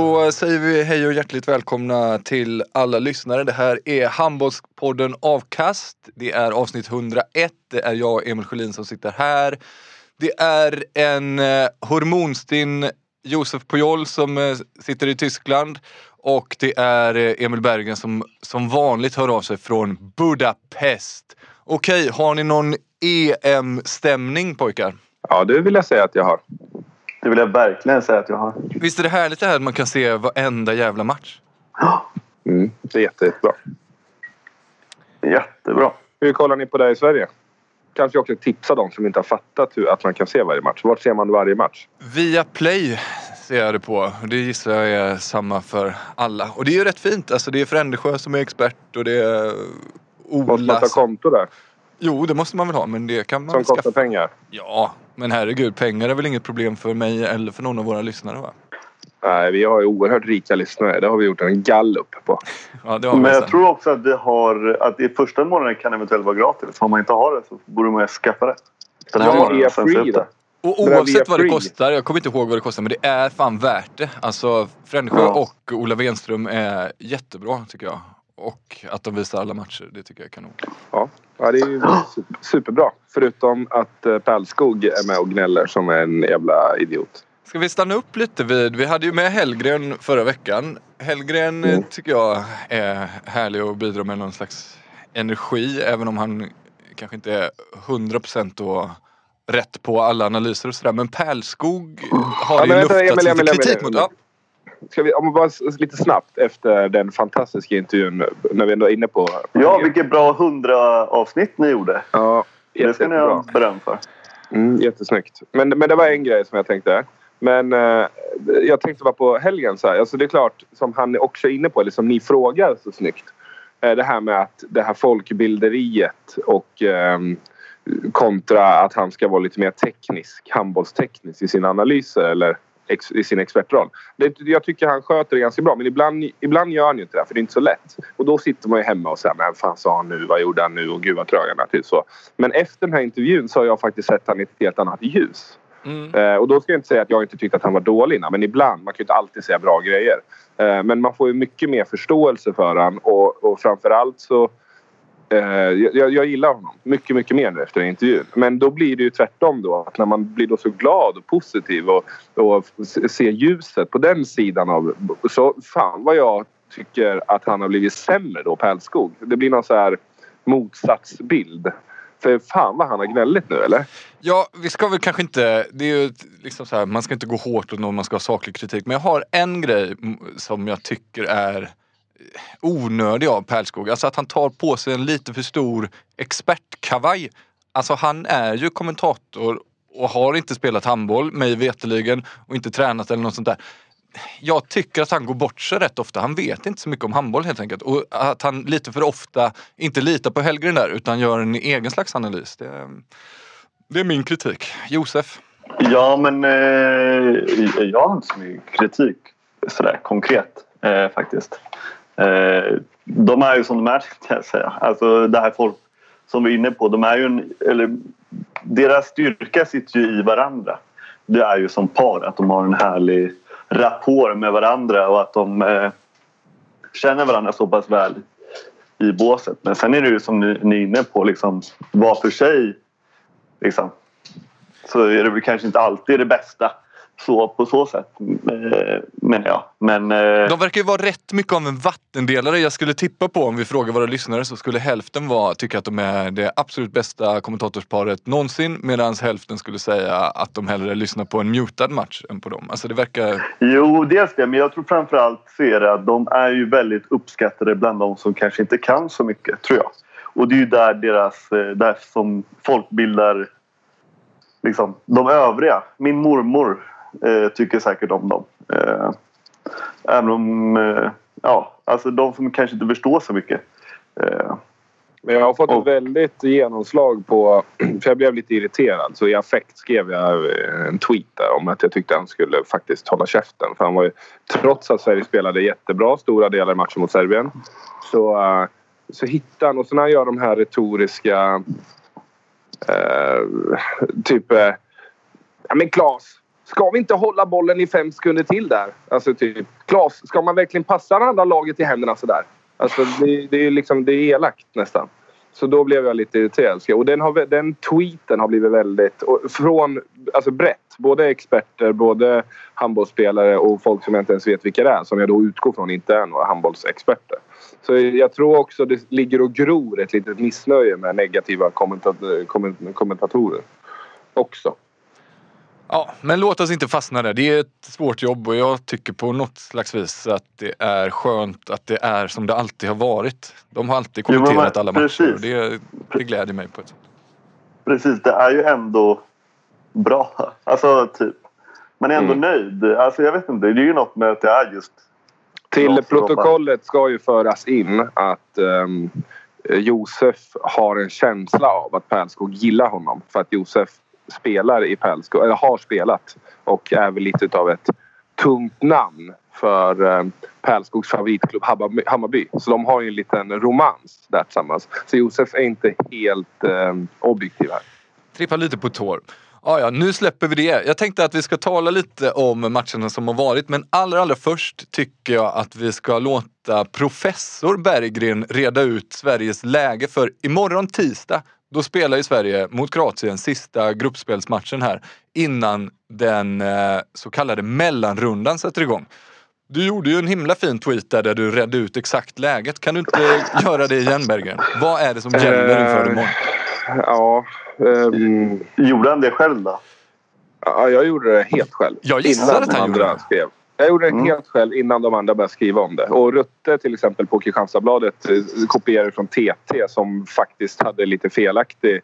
Då säger vi hej och hjärtligt välkomna till alla lyssnare. Det här är Handbollspodden Avkast. Det är avsnitt 101. Det är jag, Emil Sjölin, som sitter här. Det är en eh, hormonstinn Josef Pujol som eh, sitter i Tyskland. Och det är eh, Emil Bergen som som vanligt hör av sig från Budapest. Okej, har ni någon EM-stämning pojkar? Ja, det vill jag säga att jag har. Det vill jag verkligen säga att jag har. Visst är det härligt det här att man kan se varenda jävla match? Mm, det är jätte, jättebra. Jättebra. Hur kollar ni på det i Sverige? Kanske också tipsa de som inte har fattat hur, att man kan se varje match. Vart ser man varje match? Via Play ser jag det på. Och det gissar jag är samma för alla. Och det är ju rätt fint. Alltså det är Frändesjö som är expert och det är Måste man Ola. ta konto där? Jo, det måste man väl ha. Men det kan man Som väl kostar skaffa. pengar? Ja, men herregud. Pengar är väl inget problem för mig eller för någon av våra lyssnare va? Nej, vi har ju oerhört rika lyssnare. Det har vi gjort en gallup på. Ja, det har vi Men jag sen. tror också att vi har... Att i första månaden kan eventuellt vara gratis. Om man inte har det så borde man skaffa det. Den här månaden se free då. det. Och Det oavsett vad det kostar, jag kommer inte ihåg vad det kostar, men det är fan värt det. Alltså Frändesjö Ja. och Ola Wenström är jättebra tycker jag. Och att de visar alla matcher, det tycker jag är kanon. Ja, ja det är ju super- superbra. Förutom att eh, Pärlskog är med och gnäller som en jävla idiot. Ska vi stanna upp lite vid, vi hade ju med Hellgren förra veckan. Hellgren eh, tycker jag är härlig och bidrar med någon slags energi även om han kanske inte är 100% då rätt på alla analyser och sådär. Men Pärlskog har Ja, ju men Emil, lite kritik mot. Ja. Ska vi, om bara lite snabbt efter den fantastiska intervjun när vi ändå är inne på... Ja, vilket bra hundra avsnitt ni gjorde. Ja, Det ska ni ha beröm för. Mm, jättesnyggt. Men, men det var en grej som jag tänkte. Men eh, jag tänkte bara på helgen så här. Alltså det är klart, som han är också inne på, eller som ni frågar så snyggt. Eh, det här med att det här folkbilderiet och ehm, kontra att han ska vara lite mer teknisk, handbollsteknisk i sina analyser eller ex, i sin expertroll. Det, jag tycker han sköter det ganska bra men ibland, ibland gör han ju inte det för det är inte så lätt. Och då sitter man ju hemma och säger men fan sa han nu, vad gjorde han nu och gud vad trög han är. Typ så. Men efter den här intervjun så har jag faktiskt sett han i ett helt annat ljus. Mm. Eh, och då ska jag inte säga att jag inte tyckte att han var dålig innan, men ibland, man kan ju inte alltid säga bra grejer. Eh, men man får ju mycket mer förståelse för han och, och framförallt så Eh, jag, jag gillar honom mycket, mycket mer nu efter den intervjun. Men då blir det ju tvärtom då. Att när man blir då så glad och positiv och, och ser ljuset på den sidan av... Så fan vad jag tycker att han har blivit sämre då, Pärlskog. Det blir någon så här motsatsbild. För fan vad han har gnälligt nu eller? Ja, vi ska väl kanske inte, det är ju liksom så här, man ska inte gå hårt åt någon, man ska ha saklig kritik. Men jag har en grej som jag tycker är onödig av Pärlskog. Alltså att han tar på sig en lite för stor expertkavaj. Alltså han är ju kommentator och har inte spelat handboll, mig veteligen och inte tränat eller något sånt där. Jag tycker att han går bort sig rätt ofta. Han vet inte så mycket om handboll helt enkelt. Och att han lite för ofta inte litar på Hellgren där utan gör en egen slags analys. Det, det är min kritik. Josef? Ja, men eh, jag har inte så mycket kritik sådär konkret eh, faktiskt. Eh, de är ju som de är, kan jag säga. Alltså det här folk som vi är inne på, de är ju en, eller deras styrka sitter ju i varandra. Det är ju som par, att de har en härlig rapport med varandra och att de eh, känner varandra så pass väl i båset. Men sen är det ju som ni, ni är inne på, liksom, var för sig liksom, så är det väl kanske inte alltid det bästa så på så sätt eh, menar jag. Men, eh, De verkar ju vara rätt mycket av en vattendelare. Jag skulle tippa på om vi frågar våra lyssnare så skulle hälften vara, tycka att de är det absolut bästa kommentatorsparet någonsin medan hälften skulle säga att de hellre lyssnar på en mutad match än på dem. Alltså det verkar... Jo, dels det. Men jag tror framförallt så är det att de är ju väldigt uppskattade bland de som kanske inte kan så mycket, tror jag. Och det är ju där deras, eh, där som folk bildar liksom, de övriga. Min mormor eh, tycker säkert om dem. Eh, även om, eh, ja, alltså de som kanske inte förstår så mycket. Eh, Men jag har fått Och- ett väldigt genomslag på... För jag blev lite irriterad. Så i affekt skrev jag eh, en tweet där om att jag tyckte han skulle faktiskt hålla käften. För han var ju... Trots att Sverige spelade jättebra stora delar i matchen mot Serbien. Så, eh, så hittar han... Och så när han gör de här retoriska... Eh, typ... Eh, ja men Klas. Ska vi inte hålla bollen i fem sekunder till där? Alltså typ... Klas, ska man verkligen passa det andra laget i händerna sådär? Alltså det, det är liksom det är elakt nästan. Så då blev jag lite irriterad. Och den, har, den tweeten har blivit väldigt... och Från, alltså brett. Både experter, både handbollsspelare och folk som jag inte ens vet vilka det är. Som jag då utgår från inte är några handbollsexperter. Så jag tror också det ligger och gror ett litet missnöje med negativa kommentat komment- kommentatorer. Också. Ja, men låt oss inte fastna där. Det är ett svårt jobb och jag tycker på något slags vis att det är skönt att det är som det alltid har varit. De har alltid Jo, men kommenterat alla matcher precis. och det, det gläder mig på ett sätt. precis, det är ju ändå bra. Alltså, typ. Man är ändå Mm. nöjd. Alltså, jag vet inte, det är ju något med att det är just... Till protokollet ska ju föras in att ehm, Josef har en känsla av att Pärlskog gillar honom. För att Josef spelar i Pärlskog, eller har spelat och är väl lite av ett tungt namn för eh, Pärlskogs favoritklubb Hammarby- Så de har ju en liten romans där tillsammans. Så Josef är inte helt eh, objektiv här. Trippar lite på tår. Ja, ja, nu släpper vi det. Jag tänkte att vi ska tala lite om matcherna som har varit, men allra, allra först tycker jag att vi ska låta professor Berggren reda ut Sveriges läge. För imorgon tisdag, då spelar ju Sverige mot Kroatien sista gruppspelsmatchen här innan den eh, så kallade mellanrundan sätter igång. Du gjorde ju en himla fin tweet där, där du redde ut exakt läget. Kan du inte göra det igen Berggren? Vad är det som gäller inför imorgon? Ja, ehm, Gjorde han det själv då? Ja, jag gjorde det helt själv. Jag gissar innan att han andra gjorde det. skrev. Jag gjorde det Mm. helt själv innan de andra började skriva om det. Och Rutte till exempel på Kristianstadsbladet eh, kopierade från TT som faktiskt hade lite felaktig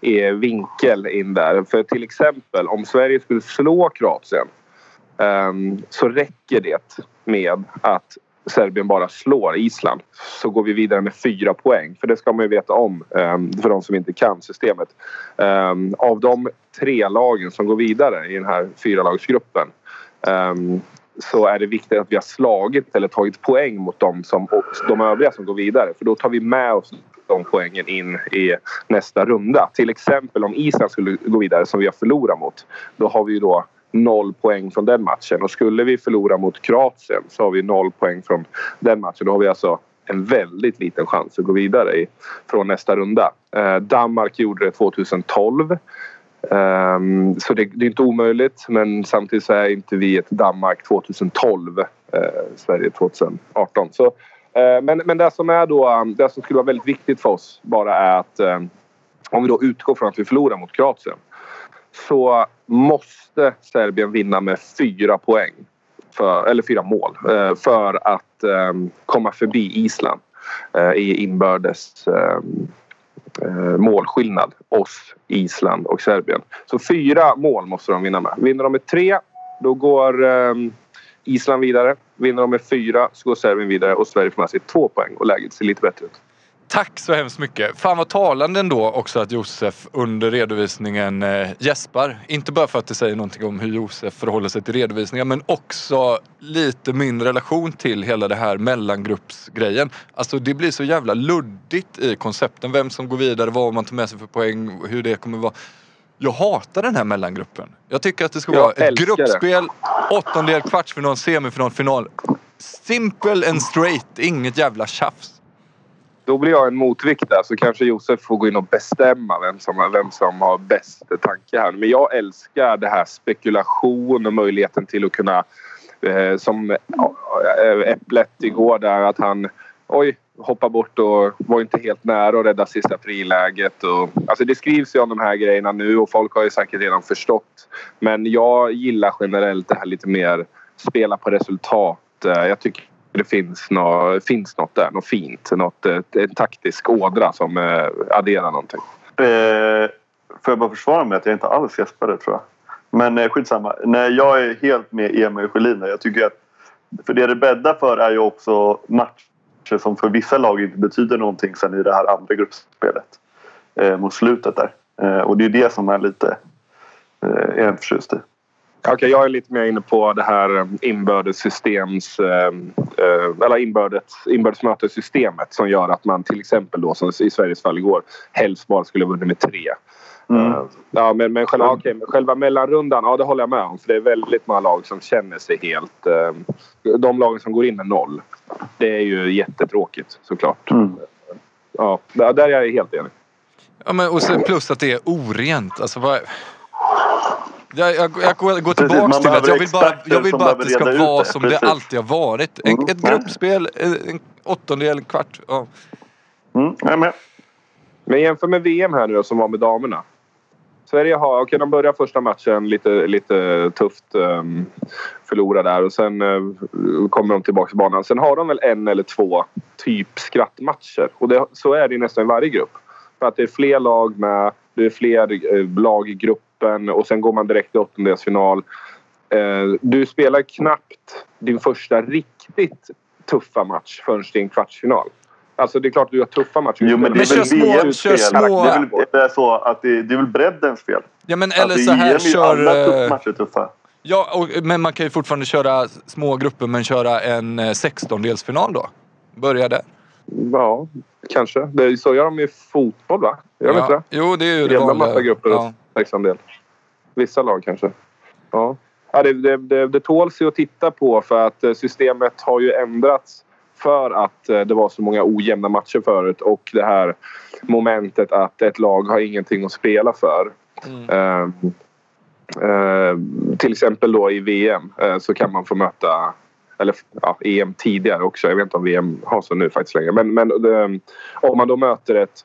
eh, vinkel in där. För till exempel om Sverige skulle slå Kroatien ehm, så räcker det med att Serbien bara slår Island så går vi vidare med fyra poäng. För det ska man ju veta om ehm, för de som inte kan systemet. Ehm, av de tre lagen som går vidare i den här fyralagsgruppen ehm, så är det viktigt att vi har slagit eller tagit poäng mot dem som, och de övriga som går vidare. För då tar vi med oss de poängen in i nästa runda. Till exempel om Island skulle gå vidare som vi har förlorat mot. Då har vi ju då noll poäng från den matchen. Och skulle vi förlora mot Kroatien så har vi noll poäng från den matchen. Då har vi alltså en väldigt liten chans att gå vidare i, från nästa runda. Eh, Danmark gjorde det 2012. Um, så det, det är inte omöjligt men samtidigt så är inte vi ett Danmark 2012. Eh, Sverige 2018. Så, eh, men, men det som är då, um, det som skulle vara väldigt viktigt för oss bara är att eh, om vi då utgår från att vi förlorar mot Kroatien så måste Serbien vinna med fyra poäng. För, eller fyra mål eh, för att eh, komma förbi Island eh, i inbördes eh, Eh, målskillnad. Oss, Island och Serbien. Så fyra mål måste de vinna med. Vinner de med tre, då går eh, Island vidare. Vinner de med fyra så går Serbien vidare och Sverige får med sig två poäng och läget ser lite bättre ut. Tack så hemskt mycket. Fan vad talande ändå också att Josef under redovisningen eh, gäspar. Inte bara för att det säger någonting om hur Josef förhåller sig till redovisningen men också lite min relation till hela det här mellangruppsgrejen. Alltså det blir så jävla luddigt i koncepten. Vem som går vidare, vad man tar med sig för poäng, hur det kommer vara. Jag hatar den här mellangruppen. Jag tycker att det ska Jag vara ett det. gruppspel, åttondel, kvartsfinal, semifinal, final. Simple and straight, inget jävla tjafs då blir jag en motvikt där så kanske Josef får gå in och bestämma vem som, vem som har bäst tanke här. Men jag älskar det här spekulation och möjligheten till att kunna eh, som eh, Äpplet igår där att han oj, hoppar bort och var inte helt nära att rädda sista friläget. Och, alltså det skrivs ju om de här grejerna nu och folk har ju säkert redan förstått. Men jag gillar generellt det här lite mer spela på resultat. Eh, jag tycker det finns något, finns något där, något fint. Något, eh, en taktisk ådra som eh, adderar någonting. Eh, får jag bara försvara mig att jag inte alls gäspade tror jag. Men eh, skitsamma. Nej, jag är helt med Emil Sjölin. Jag tycker att för det det bäddar för är ju också matcher som för vissa lag inte betyder någonting sen i det här andra gruppspelet. Eh, mot slutet där. Eh, och det är det som är lite eh, är förtjust i. Okay, jag är lite mer inne på det här eh, inbördessystems... Eh, eh, eller inbördes, inbördesmötessystemet som gör att man till exempel då som i Sveriges fall igår helst bara skulle ha vunnit med tre. Mm. ja, men, men, själva, okay, men själva mellanrundan, ja det håller jag med om. För det är väldigt många lag som känner sig helt... de lagen som går in med noll. Det är ju jättetråkigt såklart. Mm. Ja, där är jag helt enig. Ja, men och sen plus att det är orent. Alltså, vad... Jag, jag, jag går, tillbaks till att jag vill bara, jag vill bara att det ska vara det. som Precis. det alltid har varit. Mm. Ett gruppspel, en åttondel, en kvart. Ja. Mm, jag med. Men jämför med VM här nu då, som var med damerna. Sverige har, okej okay, de börjar första matchen lite, lite tufft. Um, förlorar där och sen uh, kommer de tillbaka till banan. Sen har de väl en eller två typ skrattmatcher. Och det, så är det nästan i varje grupp. För att det är fler lag med, det är fler uh, lag i grupp gruppen och sen går man direkt till åttondelsfinal. Eh, du spelar knappt din första riktigt tuffa match förrän din kvartsfinal. Alltså det är klart du har tuffa matcher. Jo men det är väl små, kör små... Det är väl det är så att det, det är väl breddens fel. Ja men eller alltså, så här kör... Alla tuff matcher tuffa. Ja, och, men man kan ju fortfarande köra små grupper men köra en 16-delsfinal då. Börja där. Ja, kanske. Det är så gör de i fotboll va? Gör de ja. inte det? Jo, det är ju det vanliga. massa grupper. Ja del. Vissa lag kanske. Ja. Ja, det, det, det, det tåls ju att titta på för att eh, systemet har ju ändrats för att eh, det var så många ojämna matcher förut och det här momentet att ett lag har ingenting att spela för. Mm. Uh, uh, till exempel då i VM uh, så kan man få möta eller ja, EM tidigare också. Jag vet inte om VM har så nu faktiskt längre. Men, men om man då möter ett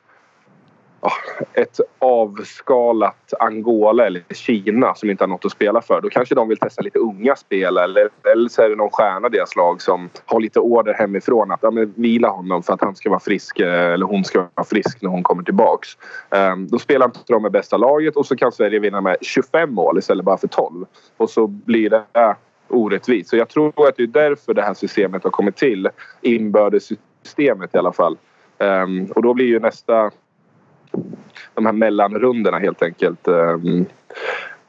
ett avskalat Angola eller Kina som inte har något att spela för. Då kanske de vill testa lite unga spel eller, eller så är det någon stjärna i deras lag som har lite order hemifrån att ja, men vila honom för att han ska vara frisk eh, eller hon ska vara frisk när hon kommer tillbaks. Um, då spelar inte de med bästa laget och så kan Sverige vinna med 25 mål istället bara för 12. Och så blir det orättvist. Så jag tror att det är därför det här systemet har kommit till. Inbördessystemet i alla fall. Um, och då blir ju nästa de här mellanrundorna helt enkelt. Ehm,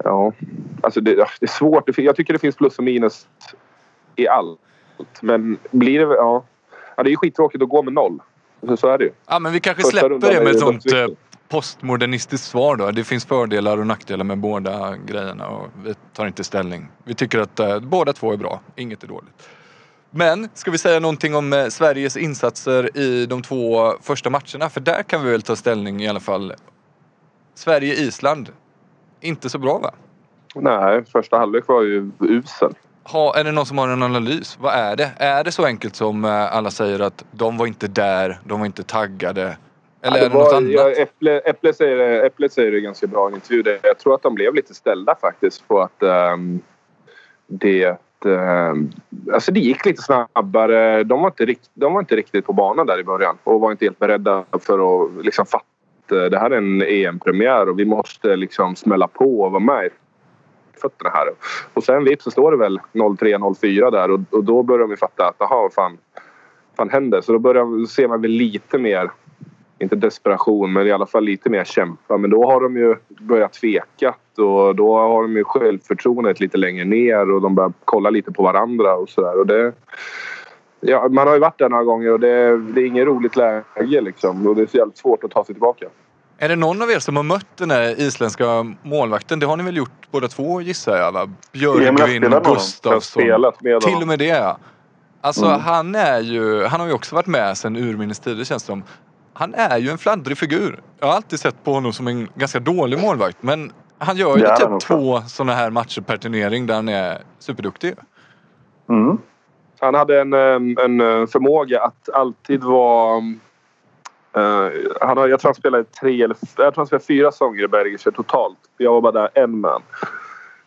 ja, alltså det, det är svårt. Jag tycker det finns plus och minus i allt. Men blir det... Ja, ja det är ju skittråkigt att gå med noll. Så är det ju. Ja, men vi kanske Första släpper det med ett sånt eh, postmodernistiskt svar då. Det finns fördelar och nackdelar med båda grejerna och vi tar inte ställning. Vi tycker att uh, båda två är bra. Inget är dåligt. Men ska vi säga någonting om eh, Sveriges insatser i de två första matcherna? För där kan vi väl ta ställning i alla fall. Sverige-Island. Inte så bra va? Nej, första halvlek var ju usel. Ha, är det någon som har en analys? Vad är det? Är det så enkelt som eh, alla säger att de var inte där, de var inte taggade? Eller ja, det är det var, något annat? Ja, Äpple, Äpple, säger det, Äpple säger det ganska bra i en intervju. Jag tror att de blev lite ställda faktiskt på att um, det eh, alltså det gick lite snabbare. De var, inte rikt, de var inte riktigt på banan där i början och var inte helt beredda för att liksom fatta det här är en EM-premiär och vi måste liksom smälla på och vara med i fötterna här. Och sen vips så står det väl 03-04 där och, och, då börjar vi fatta att jaha, vad fan, fan händer? Så då börjar, ser man väl lite mer inte desperation, men i alla fall lite mer kämpa. Men då har de ju börjat tveka och då har de ju självförtroendet lite längre ner och de börjar kolla lite på varandra och sådär. ja, man har ju varit där några gånger och det, det är inget roligt läge liksom och det är så jävligt svårt att ta sig tillbaka. Är det någon av er som har mött den här isländska målvakten? Det har ni väl gjort båda två gissar jag va? Björgvin Gustafsson. Till och med det ja. Alltså mm. han är ju, han har ju också varit med sedan urminnes tider känns det som. Han är ju en fladdrig figur. Jag har alltid sett på honom som en ganska dålig målvakt. Men han gör ju Det typ två sådana här matcher per turnering där han är superduktig. Mm. Han hade en, en eh, förmåga att alltid vara... eh, han har, jag tror han spelade tre eller jag tror han spelade fyra säsonger i Bergischer totalt. Jag var bara där en man.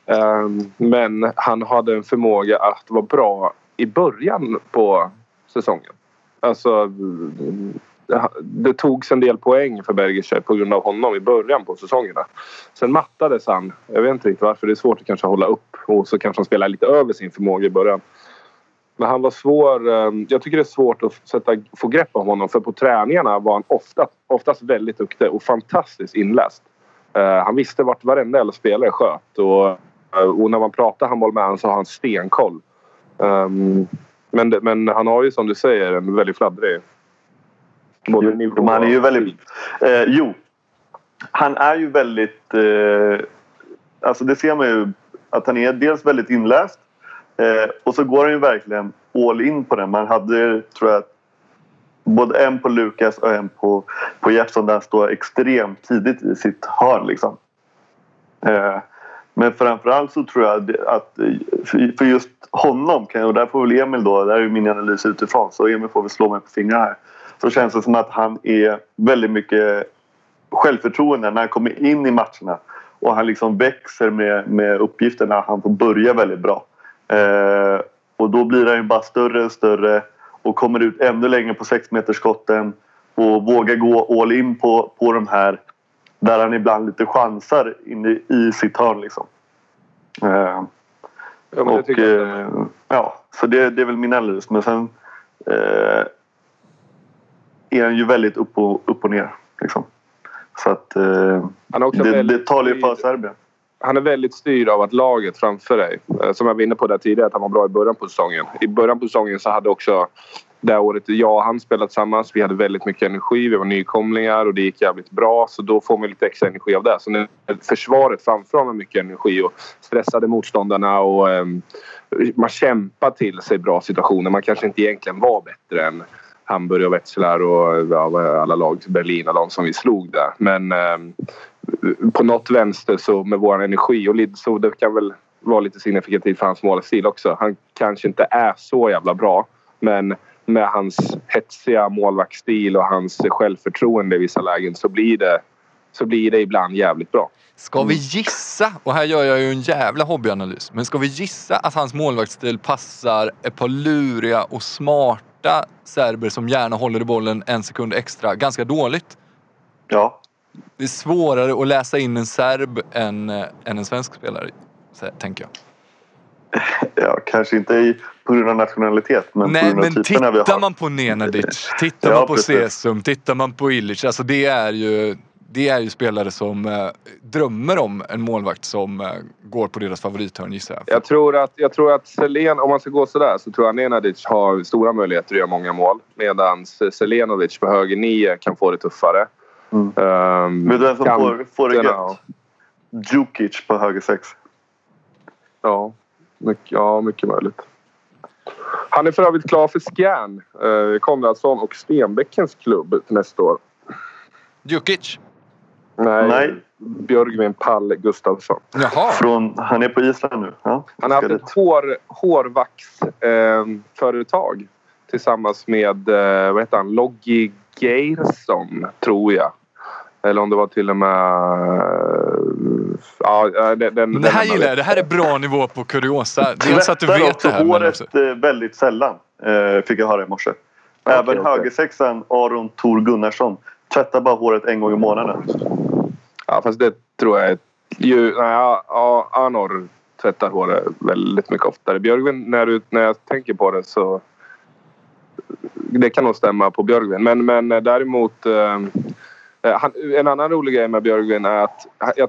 Em, men han hade en förmåga att vara bra i början på säsongen. Alltså, det- togs en del poäng för Bergischer på grund av honom i början på säsongerna. Sen mattades han. Jag vet inte riktigt varför. Det är svårt att kanske hålla upp och så kanske han spelar lite över sin förmåga i början. Men han var svår. Eh, jag tycker det är svårt att sätta, få grepp om honom för på träningarna var han ofta, oftast väldigt duktig och fantastiskt inläst. Eh, han visste vart varenda eller spelare sköt och, eh, och när man pratar handboll med honom så har han stenkoll. Ehm, men, men han har ju som du säger en väldigt fladdrig... Både nivå han är ju väldigt... Eh, jo. Han är ju väldigt... Eh, alltså det ser man ju att han är dels väldigt inläst eh, och så går han ju verkligen all in på den. Man hade, tror jag, både en på Lukas och en på, på Jeppsson där han står extremt tidigt i sitt hörn. Liksom. Eh, men framförallt så tror jag att eh, för just honom, kan- och där får väl Emil då, där är ju min analys utifrån så Emil får väl slå mig på fingrarna här. Så känns det som att han är väldigt mycket självförtroende när han kommer in i matcherna. Och han liksom växer med, med uppgifterna. Han får börja väldigt bra. Eh, och då blir han ju bara större och större och kommer ut ännu längre på sexmetersskotten och vågar gå all in på, på de här där han ibland lite chansar in i, i sitt hörn liksom. Eh, Ja, och, eh, ja, så det, det är väl min analys. Men sen eh, är han ju väldigt upp och, upp och ner. Liksom. Så att eh, Han också det, väldigt det talar ju för. Serbien. han är väldigt styrd av att laget framför dig, eh, som jag var inne på där tidigare, att han var bra i början på säsongen. I början på säsongen så hade också det här året jag och han spelat tillsammans. Vi hade väldigt mycket energi, vi var nykomlingar och det gick jävligt bra. Så då får man lite extra energi av det. Så när försvaret framför har mycket energi och stressade motståndarna och ehm, man kämpar till sig bra situationer. Man kanske inte egentligen var bättre än Hamburg och Wetzlar och ja, alla lag, Berlin och de som vi slog där. Men ehm, på något vänster så med vår energi och lite så det kan väl vara lite signifikativt för hans målstil också. Han kanske inte är så jävla bra men med hans hetsiga målvaktsstil och hans självförtroende i vissa lägen så blir det, så blir det ibland jävligt bra. Ska vi gissa, och här gör jag ju en jävla hobbyanalys, men ska vi gissa att hans målvaktsstil passar ett par luriga och smarta serber som gärna håller i bollen en sekund extra ganska dåligt? Ja, Det är svårare att läsa in en serb än, eh, än en svensk spelare, tänker jag. ja, kanske inte i, på grund av nationalitet men på Nej grund av men typerna vi tittar har. man på Nenadic, tittar Ja, man på precis. Sesum, tittar man på Illich, alltså det är ju det är ju spelare som eh, drömmer om en målvakt som eh, går på deras favorithörn gissar jag. Jag tror att, jag tror att Selen, om man ska gå sådär, så tror jag Nenadic har stora möjligheter att göra många mål. Medan Selenovic på höger nio kan få det tuffare. Mm. Um, du vem som får, får det gött? Djukic på höger sex. Ja, mycket, ja, mycket möjligt. Han är för övrigt klar för Scan, eh, Konradsson och Stenbäckens klubb nästa år. Djukic. Nej, Nej. Björgvin Pall Gustafsson. Jaha. Från, han är på Island nu. Ja, Han har haft ett hår, hårvaxföretag eh, företag tillsammans med eh, vad heter han? Loggi Geirsson, tror jag. Eller om det var till och med... eh, Ja, den, den, Men det här gillar jag. Det här är bra nivå på kuriosa. Dels att du vet det här håret också... eh, väldigt sällan. Eh, fick jag höra i morse. Även okej. högersexan Aron Tor Gunnarsson tvättar bara håret en gång i månaden. Ja, fast det tror jag är... Ju, nej, ja, ja, Anor tvättar håret väldigt mycket oftare. Björgvin, när, du, när jag tänker på det så... Det kan nog stämma på Björgvin. Men, men eh, däremot... Eh, eh, han, en annan rolig grej med Björgvin är att han, jag,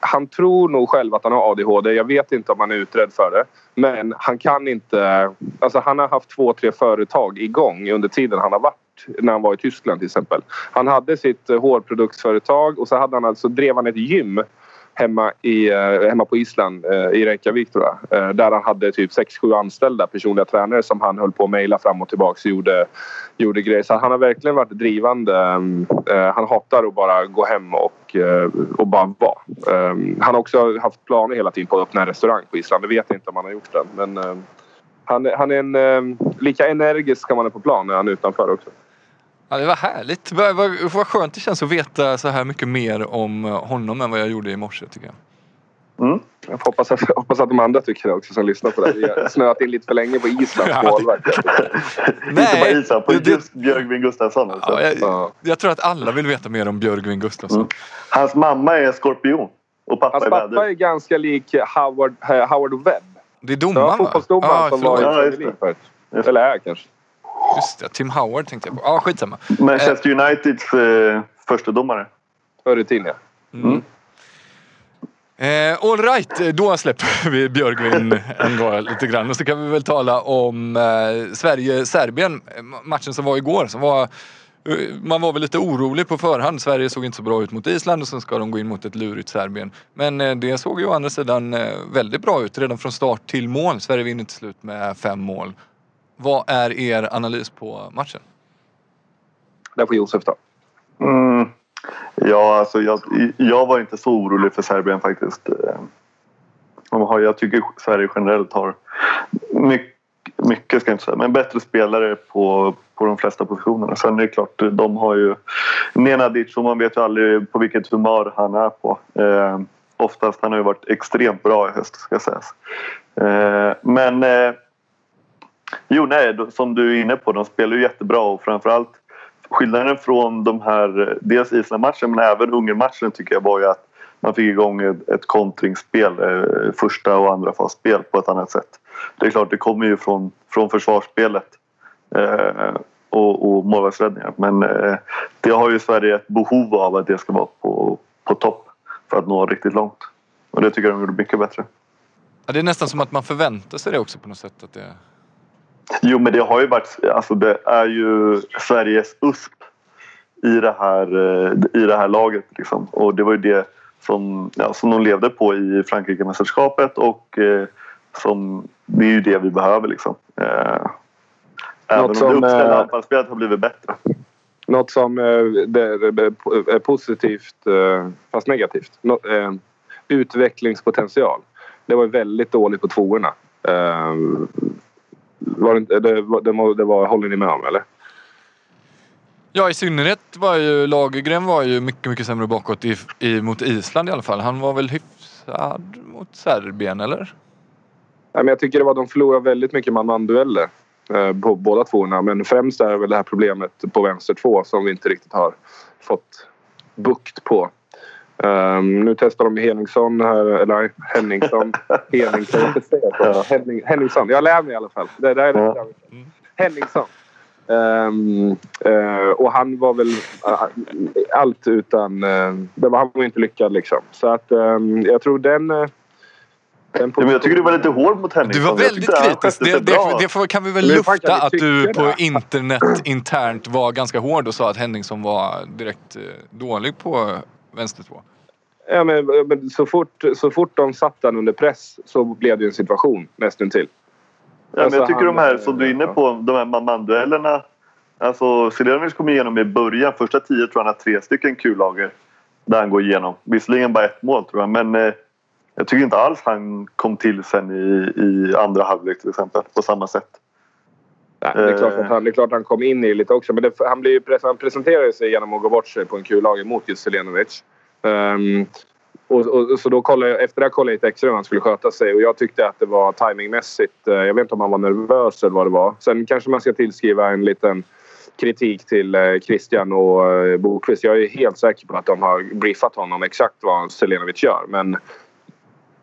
han tror nog själv att han har ADHD. Jag vet inte om han är utredd för det. Men han kan inte... Alltså han har haft två, tre företag igång under tiden han har varit när han var i Tyskland till exempel. Han hade sitt eh, hårproduktsföretag och så hade han alltså, drev han ett gym hemma, i, eh, hemma på Island, eh, i Reykjavik tror jag. Där han hade typ 6-7 anställda personliga tränare som han höll på att mejla fram och tillbaka och gjorde, gjorde grejer. Så han har verkligen varit drivande. Han hatar att bara gå hem och, och bara vara. Han har också haft planer hela tiden på att öppna en restaurang på Island. Det vet jag inte om han har gjort den. Men han, han är en, eh, lika energisk kan man är på plan när han är utanför också. Ja, det var härligt. Vad, vad, vad skönt det känns att veta så här mycket mer om honom än vad jag gjorde i morse tycker jag. Mm. Jag hoppas att, hoppas att de andra tycker det också som lyssnar på det. Vi har snöat in lite för länge på Islands Ja, målvakt. Inte bara Isak, på det- just Björgvin Gustafsson. Alltså. Ja, jag, Ja. jag tror att alla vill veta mer om Björgvin Gustafsson. Mm. Hans mamma är skorpion och pappa Hans är pappa är ganska lik Howard, eh, Howard Webb. Det är domaren va? fotbollsdomaren som var i Premier. League förut. Eller är kanske. Just det, Tim Howard tänkte jag på. Ja, skitsamma. Manchester Uniteds eh, första domare. Förr i tiden ja. Mm. Eh, all right, då släpper vi Björgvin ändå lite grann och så kan vi väl tala om eh, Sverige-Serbien, eh, matchen som var igår. Som var, eh, man var väl lite orolig på förhand. Sverige såg inte så bra ut mot Island och sen ska de gå in mot ett lurigt Serbien. Men eh, det såg ju å andra sidan eh, väldigt bra ut redan från start till mål. Sverige vinner till slut med fem mål. Vad är er analys på matchen? Där får Josef ta. Mm. Ja, alltså jag, jag var inte så orolig för Serbien faktiskt. Eh, jag tycker Sverige generellt har mycket, mycket ska jag inte säga, men bättre spelare på, på de flesta positionerna. Sen är det klart, de har ju Nenadic och man vet ju aldrig på vilket humör han är på. Eh, oftast, han har ju varit extremt bra i höst ska sägas. Eh, men eh, jo, nej, då- som du är inne på, de spelar ju jättebra och framförallt skillnaden från de här, eh, dels Island-matchen men även Ungern-matchen tycker jag var ju att man fick igång ett, ett kontringsspel, eh, första och andra fasspel på ett annat sätt. Det är klart, det kommer ju från, från försvarsspelet eh, och, och målvaktsräddningar men eh, det har ju Sverige ett behov av att det ska vara på, på topp för att nå riktigt långt. Och det tycker jag de gjorde mycket bättre. Ja, det är nästan som att man förväntar sig det också på något sätt. Att det... Jo, men det har ju varit... Alltså det är ju Sveriges USP i det här, eh, i det här laget. Liksom. Och det var ju det som, ja, som de levde på i Frankrike-mästerskapet och eh, som, det är ju det vi behöver. Liksom. Eh, även om som, det uppställda eh, anfallsspelet har blivit bättre. Något som eh, är positivt eh, fast negativt. Nå, eh, utvecklingspotential. Det var ju väldigt dåligt på tvåorna. Var det, det, var- det, det var, håller ni med om eller? Ja, i synnerhet var ju Lagergren var ju mycket, mycket sämre bakåt i, i, mot Island i alla fall. Han var väl hyfsad mot Serbien, eller? Nej, men jag tycker det var de förlorade väldigt mycket man-man-dueller eh, på båda tvåorna. Men främst är det väl det här problemet på vänster två som vi inte riktigt har fått bukt på. Ehm, nu testar de Henningsson här, eller nej, Henningsson. Henningsson. Ja. Henning, Henningsson. Jag lär mig i alla fall. Det, det är det. Ja. Henningsson. Ehm, eh, och han var väl eh, allt utan... Uh, det var, han var inte lyckad liksom. Så att ehm, jag tror den... eh, den Ja, men jag tycker du var lite hård mot Henningsson. Du var väldigt kritisk. Det, bra. det, det kan vi väl Men lufta att du på det? internet internt var ganska hård och sa att Henningsson var direkt dålig på vänster två. Ja, men, men så, fort, så fort de satt den under press så blev det en situation nästan till. Ja, men Alltså, jag tycker han- de här som du är inne på, de här man-man-duellerna. Alltså Selenovic kom igenom i början. Första tio tror jag han har tre stycken kullager där han går igenom. Visserligen bara ett mål tror jag men eh, jag tycker inte alls han kom till sen i, i andra halvlek till exempel på samma sätt. Nej, det, är klart Eh. att han, det är klart att han kom in i lite också. Men det, han, blir han presenterar sig genom att gå bort sig på en kullager mot just Selenovic. Ehm, och, och, så då kollade jag, efter det kollade jag lite extra hur han skulle sköta sig och jag tyckte att det var timingmässigt. eh, Jag vet inte om han var nervös eller vad det var. Sen kanske man ska tillskriva en liten kritik till eh, Christian och eh, Bokvist. Jag är helt säker på att de har briefat honom exakt vad Selenovic gör. Men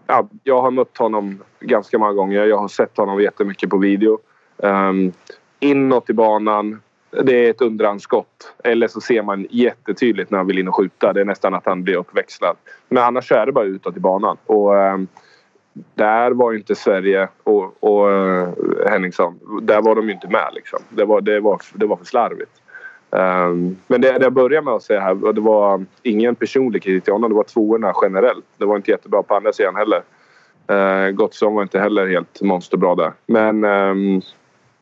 ja, jag har mött honom ganska många gånger. Jag har sett honom jättemycket på video. Um, inåt i banan. Det är ett underhandsskott. Eller så ser man jättetydligt när han vill in och skjuta. Det är nästan att han blir uppväxlad. Men annars är det bara utåt i banan. Och um, där var ju inte Sverige och, och uh, Henningsson. Där var de ju inte med liksom. Det var, det var, det var för slarvigt. Um, men det, det jag börjar med att säga här, det var ingen personlig kritik till honom. Det var tvåorna generellt. Det var inte jättebra på andra sidan heller. Uh, Gottson var inte heller helt monsterbra där. Men um,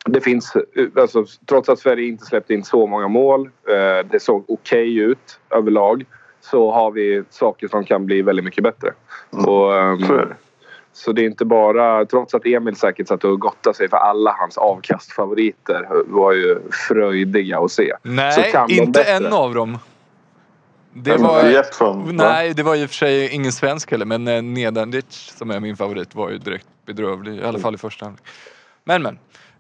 det finns, alltså, trots att Sverige inte släppte in så många mål, uh, det såg okej okay ut överlag, så har vi saker som kan bli väldigt mycket bättre. Mm. Och, um, så det är inte bara, trots att Emil säkert satt och gottade sig för alla hans avkastfavoriter var ju fröjdiga att se. Nej, inte en av dem. Det var, från, nej, det var i och för sig ingen svensk heller men eh, Nedandic som är min favorit var ju direkt bedrövlig. I alla fall i första hand. Men men.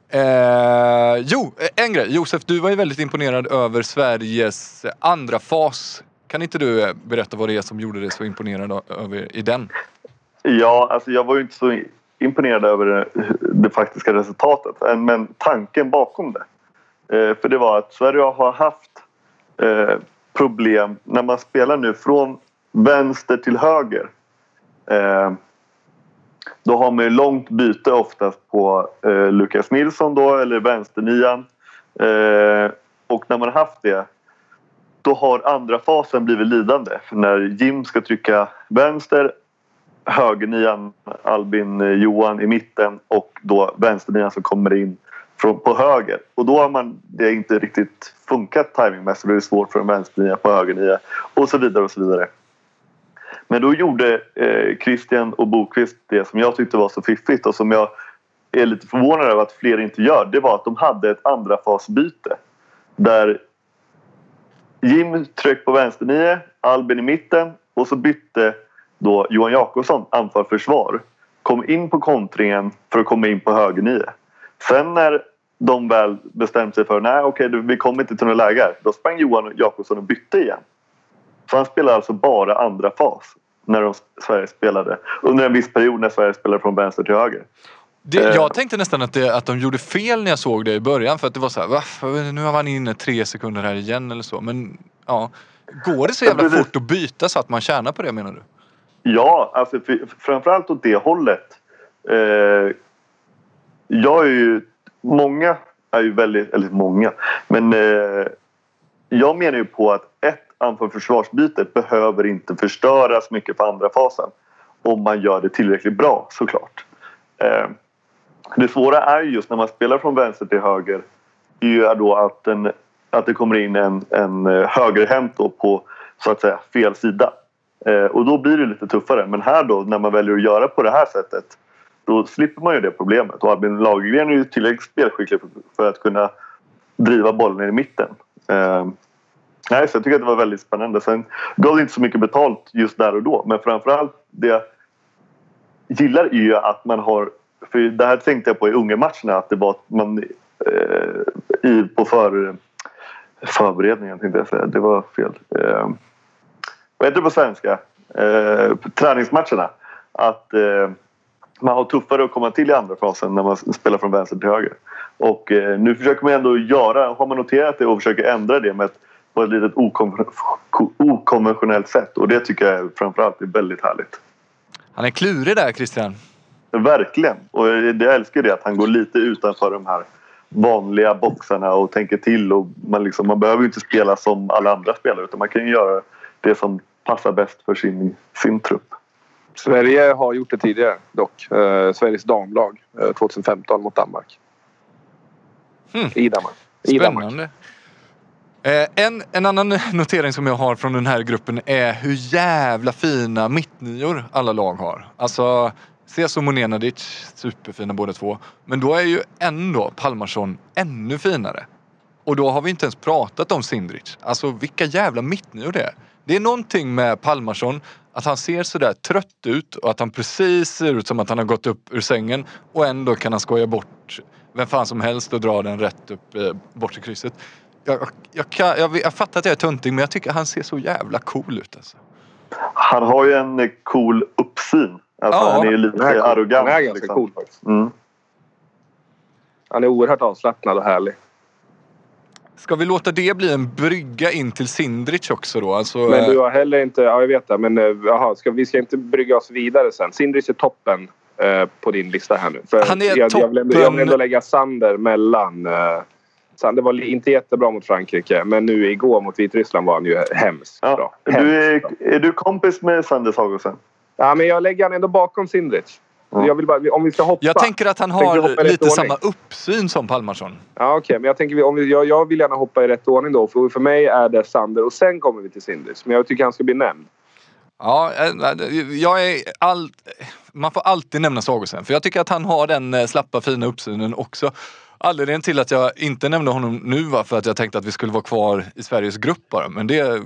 Eh, jo, eh, en grej. Josef, du var ju väldigt imponerad över Sveriges andra fas. Kan inte du eh, berätta vad det är som gjorde dig så imponerad över i den? Ja, alltså jag var ju inte så imponerad över det, det faktiska resultatet men tanken bakom det. Eh, för det var att Sverige har haft eh, problem när man spelar nu från vänster till höger. Då har man ju långt byte oftast på eh, Lukas Nilsson då eller vänsternian. Eh, och när man har haft det då har andra fasen blivit lidande. För när Jim ska trycka vänster högernian Albin eh, Johan i mitten och då vänsternian som kommer in från, på höger. Och då har man det inte riktigt funkat timingmässigt. Det blir svårt för en vänsternia på högernia och så vidare och så vidare. Men då gjorde eh, Christian och Bokvist det som jag tyckte var så fiffigt och som jag är lite förvånad över att fler inte gör. Det var att de hade ett andra fasbyte. Där Jim tryckte på vänsternia, Albin i mitten och så bytte då Johan Jakobsson, anfall-försvar, kom in på kontringen för att komma in på högernie. Sen när de väl bestämde sig för nej okej okay, vi kommer inte till några läger. då sprang Johan Jakobsson och bytte igen. Så han spelade alltså bara andra fas när de, Sverige spelade under en viss period när Sverige spelade från vänster till höger. Det, eh. jag tänkte nästan att, det, att de gjorde fel när jag såg det i början för att det var så här, va? nu har man inne tre sekunder här igen eller så. Men ja, går det så jävla fort att byta så att man tjänar på det menar du? Ja, alltså för, framförallt åt det hållet. Eh, jag är ju... Många är ju väldigt... Eller många. Men eh, jag menar ju på att ett anfall försvarsbytet behöver inte förstöras mycket för andra fasen. Om man gör det tillräckligt bra såklart. Eh, det svåra är just när man spelar från vänster till höger. är då att, en, att det kommer in en, en eh, högerhänt på så att säga fel sida. Eh, och då blir det lite tuffare. Men här då när man väljer att göra på det här sättet då slipper man ju det problemet. Och Albin Lagergren är ju tillräckligt spelskicklig för att kunna driva bollen i mitten. Nej, så jag tycker att det var väldigt spännande. Sen gav det inte så mycket betalt just där och då. Men framförallt det jag gillar är ju att man har... För det här tänkte jag på i ungermatcherna att det var att man eh, i, på för, förberedningen tänkte jag säga. Det var fel. Eh, vad heter det på svenska? Eh, träningsmatcherna. Att eh, man har tuffare att komma till i andra fasen när man spelar från vänster till höger. Och eh, nu försöker man ändå göra, har man noterat det och försöker ändra det med ett, på ett litet okonventionellt sätt. Och det tycker jag framförallt är väldigt härligt. Han är klurig där Christian. Verkligen. Och jag älskar det att han går lite utanför de här vanliga boxarna och tänker till. Och man, liksom, man behöver inte spela som alla andra spelare utan man kan göra det som passar bäst för sin, sin trupp. Sverige har gjort det tidigare dock. Eh, Sveriges damlag eh, 2015 mot Danmark. Hmm. I Danmark. I Spännande. Eh, Eh, en, en annan notering som jag har från den här gruppen är hur jävla fina mittnior alla lag har. Alltså Ceso Monenadic, superfina båda två. Men då är ju ändå Palmarsson ännu finare. Och då har vi inte ens pratat om Sindrich. Alltså vilka jävla mittnior det är. Det är någonting med Palmarsson, att han ser sådär trött ut och att han precis ser ut som att han har gått upp ur sängen och ändå kan han skoja bort vem fan som helst och dra den rätt upp eh, bort i krysset. Jag, jag, kan, jag, jag fattar att jag är töntig men jag tycker han ser så jävla cool ut alltså. Han har ju en cool uppsyn. Alltså, ja, han är ju lite han är cool. arrogant. Han är ganska liksom. cool faktiskt. Mm. Han är oerhört avslappnad och härlig. Ska vi låta det bli en brygga in till Sindrich också då? Alltså, men du har heller inte... Ja, jag vet det. Men aha, eh, ska, vi ska inte brygga oss vidare sen. Sindrich är toppen eh, på din lista här nu. För Han är jag, toppen... jag, vill ändå, jag vill ändå lägga Sander mellan, eh, Så det var inte jättebra mot Frankrike, men nu igår mot Vitryssland var han ju hemskt Ja. bra. Du Hemskt är, bra. är du kompis med Sander Sagosen? Ja, men jag lägger han ändå bakom Sindrich. Ja. Jag vill bara, om vi ska hoppa. Jag tänker att han har lite ordning. samma uppsyn som Palmarsson. Ja, okej. Men jag, tänker, om vi, jag, jag vill gärna hoppa i rätt ordning då. För, för mig är det Sander och sen kommer vi till Sindrich. Men jag tycker han ska bli nämnd. Ja, eh, jag är all... Man får alltid nämna Sagosen för jag tycker att han har den eh, slappa fina uppsynen också. Anledningen till att jag inte nämnde honom nu var för att jag tänkte att vi skulle vara kvar i Sveriges grupp bara. Men det,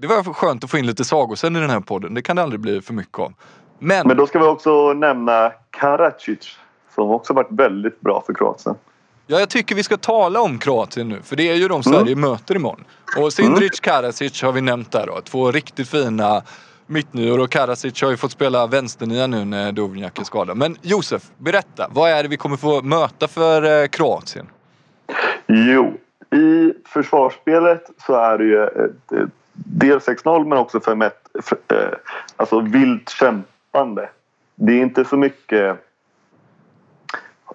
det var skönt att få in lite Sagosen i den här podden. Det kan det aldrig bli för mycket av. Men, Men då ska vi också nämna Karacic som också varit väldigt bra för Kroatien. ja, jag tycker vi ska tala om Kroatien nu. För det är ju de Sverige möter imorgon. Och Sindric Karacic har vi nämnt där då. Två riktigt fina mittnior och Karasic har ju fått spela vänsternia nu när Dovnjak är skadad. Men Josef, berätta. Vad är det vi kommer få möta för eh, Kroatien? Jo, i försvarsspelet så är det ju ett, ett, dels 6-0 men också 5-1. För, eh, alltså vilt kämpande. Det är inte så mycket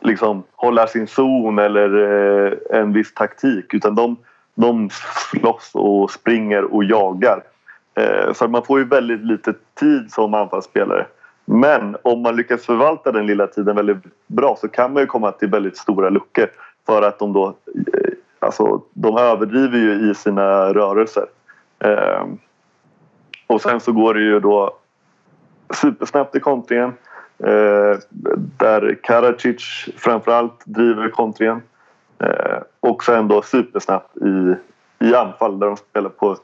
liksom hålla sin zon eller eh, en viss taktik utan de, de slåss och springer och jagar. Eh, för man får ju väldigt lite tid som anfallsspelare. Men om man lyckas förvalta den lilla tiden väldigt bra så kan man ju komma till väldigt stora luckor för att de då eh, alltså, de överdriver ju i sina rörelser. Eh, och sen så går det ju då supersnabbt i kontringen där Karacic framförallt driver kontringen och sen då supersnabbt i, i anfall där de spelar på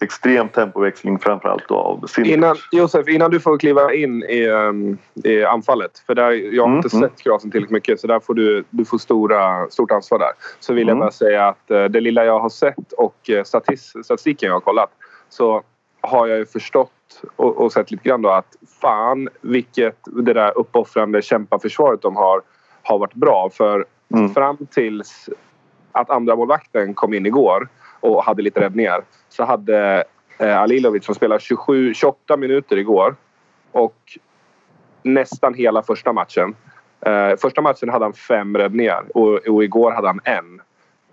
extrem tempoväxling framförallt då av Sindrich. Innan, Josef, innan du får kliva in i, um, i anfallet. För där, jag har Mm, inte mm. sett Kroatien tillräckligt mycket så där får du, du får stora, stort ansvar där. Så vill jag Mm. bara säga att uh, det lilla jag har sett och uh, statis, statistiken jag har kollat så har jag ju förstått och, och sett lite grann då att fan vilket det där uppoffrande kämpaförsvaret de har har varit bra. För Mm. fram tills att andra målvakten kom in igår och hade lite räddningar så hade eh, Alilovic som spelade 27, 28 minuter igår och nästan hela första matchen. Eh, första matchen hade han fem räddningar och, och igår hade han en.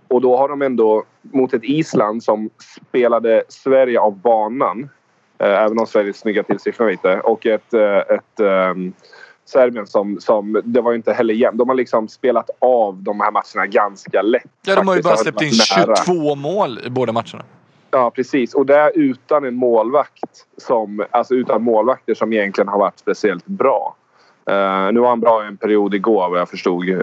Och då har de ändå mot ett Island som spelade Sverige av banan. Eh, även om Sverige snyggar till siffrorna lite. Och ett, eh, ett ehm, Serbien som, som... Det var ju inte heller jämnt. De har liksom spelat av de här matcherna ganska lätt. Ja, de har ju bara släppt in varit nära. 22 mål i båda matcherna. Ja, precis. Och det är utan en målvakt. Som, alltså utan målvakter som egentligen har varit speciellt bra. Eh, nu var han bra i en period igår vad jag förstod. Uh,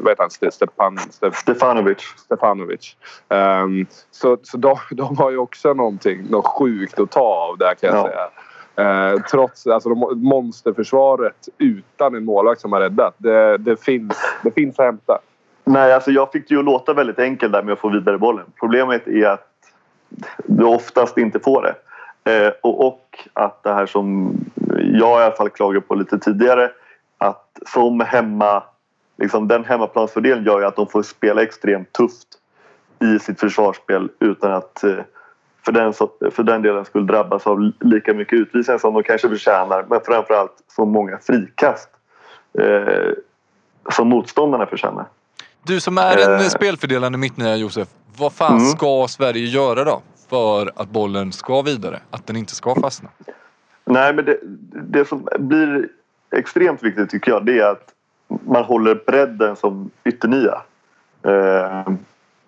vad heter han? Ste- Stepan, Ste- Stefanovic. Stefanovic. Ehm, så så de, de har ju också någonting, något sjukt att ta av där kan jag Ja. säga. Eh, trots alltså, de, monsterförsvaret utan en målvakt som har räddat. Det, det, finns, det finns att hämta. Nej, alltså jag fick det ju att låta väldigt enkelt där med att få vidare bollen. Problemet är att du oftast inte får det. Eh, och, och att det här som jag i alla fall klagade på lite tidigare att som hemma, liksom den hemmaplansfördelen gör ju att de får spela extremt tufft i sitt försvarsspel utan att eh, för den, för den delen skulle drabbas av lika mycket utvisningar som de kanske förtjänar men framförallt så många frikast eh, som motståndarna förtjänar. Du som är en Eh. spelfördelande mittnia Josef. Vad fan Mm. ska Sverige göra då? För att bollen ska vidare? Att den inte ska fastna? Nej, men det, det som blir extremt viktigt tycker jag det är att man håller bredden som ytternia. Eh,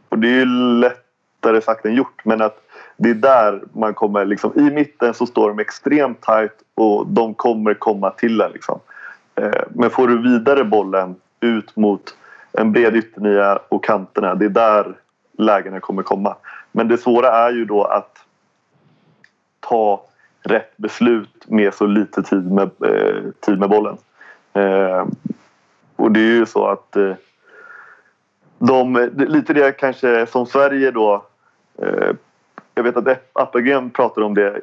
och det är ju lättare sagt än gjort men att det är där man kommer liksom, i mitten så står de extremt tight och de kommer komma till en liksom. Eh, men får du vidare bollen ut mot en bred ytternia och kanterna det är där lägena kommer komma. Men det svåra är ju då att ta rätt beslut med så lite tid med, eh, tid med bollen. Eh, och det är ju så att eh, de, lite det kanske som Sverige då eh, jag vet att Appelgren pratade om det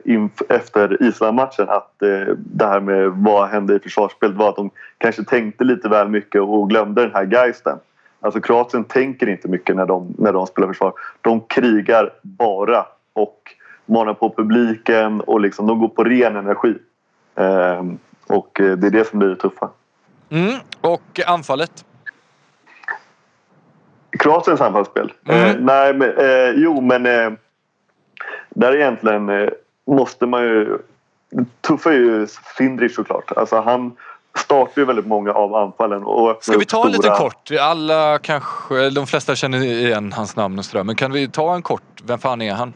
efter Island-matchen att eh, det här med vad hände i försvarsspelet var att de kanske tänkte lite väl mycket och glömde den här geisten. Alltså Kroatien tänker inte mycket när de, när de spelar försvar. De krigar bara och manar på publiken och liksom, de går på ren energi. Ehm, och eh, det är det som blir det tuffa. Mm. Och anfallet? Kroatiens anfallsspel? Mm. Eh, nej, men, eh, jo men eh, där egentligen eh, måste man ju... Tuffa är ju Sindrich såklart. Alltså han startar ju väldigt många av anfallen. Och Ska vi ta stora- kort? Alla kanske, de flesta känner igen hans namn och sådär. Men kan vi ta en kort? Vem fan är han?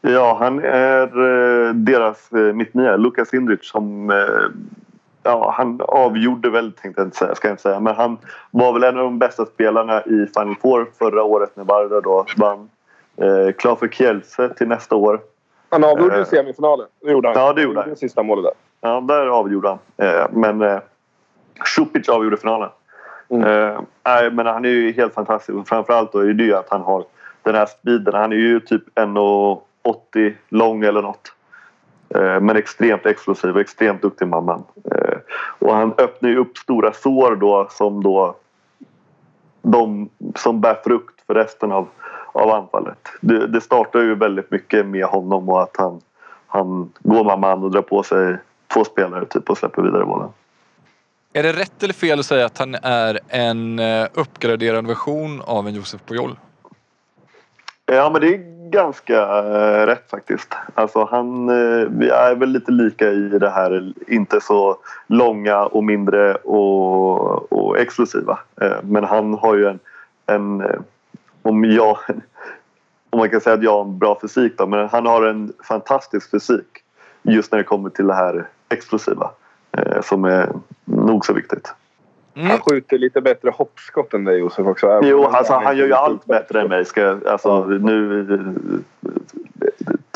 Ja, han är eh, deras eh, mittnia, Lukas Sindrich som... Ja, han avgjorde väl, tänkte jag inte säga, ska jag inte säga. Men han var väl en av de bästa spelarna i Final Four förra året när Vardar då vann. Eh, klar för Kielce till nästa år. Han avgjorde Eh. semifinalen. Det gjorde han. Ja, det gjorde han. Det sista målet där. Ja, där avgjorde han. Eh, men eh, Šupic avgjorde finalen. Mm. Eh, men han är ju helt fantastisk. Och framförallt då är det ju att han har den här speeden. Han är ju typ 1,80 lång eller något. Eh, men extremt explosiv och extremt duktig mamman. Eh, och han öppnar ju upp stora sår då som då de som bär frukt för resten av, av anfallet. Det, det startar ju väldigt mycket med honom och att han, han går man man och drar på sig två spelare typ och släpper vidare bollen. Är det rätt eller fel att säga att han är en eh, uppgraderad version av en Josef Pujol? Ja men det är ganska eh, rätt faktiskt. Alltså han, eh, vi är väl lite lika i det här inte så långa och mindre och, och explosiva. Eh, men han har ju en, en om jag om man kan säga att jag har en bra fysik då, men han har en fantastisk fysik just när det kommer till det här explosiva eh, som är nog så viktigt. Mm. Han skjuter lite bättre hoppskott än dig Josef också. Jo, alltså, han gör ju allt bättre än mig. Ska, alltså, nu, eh,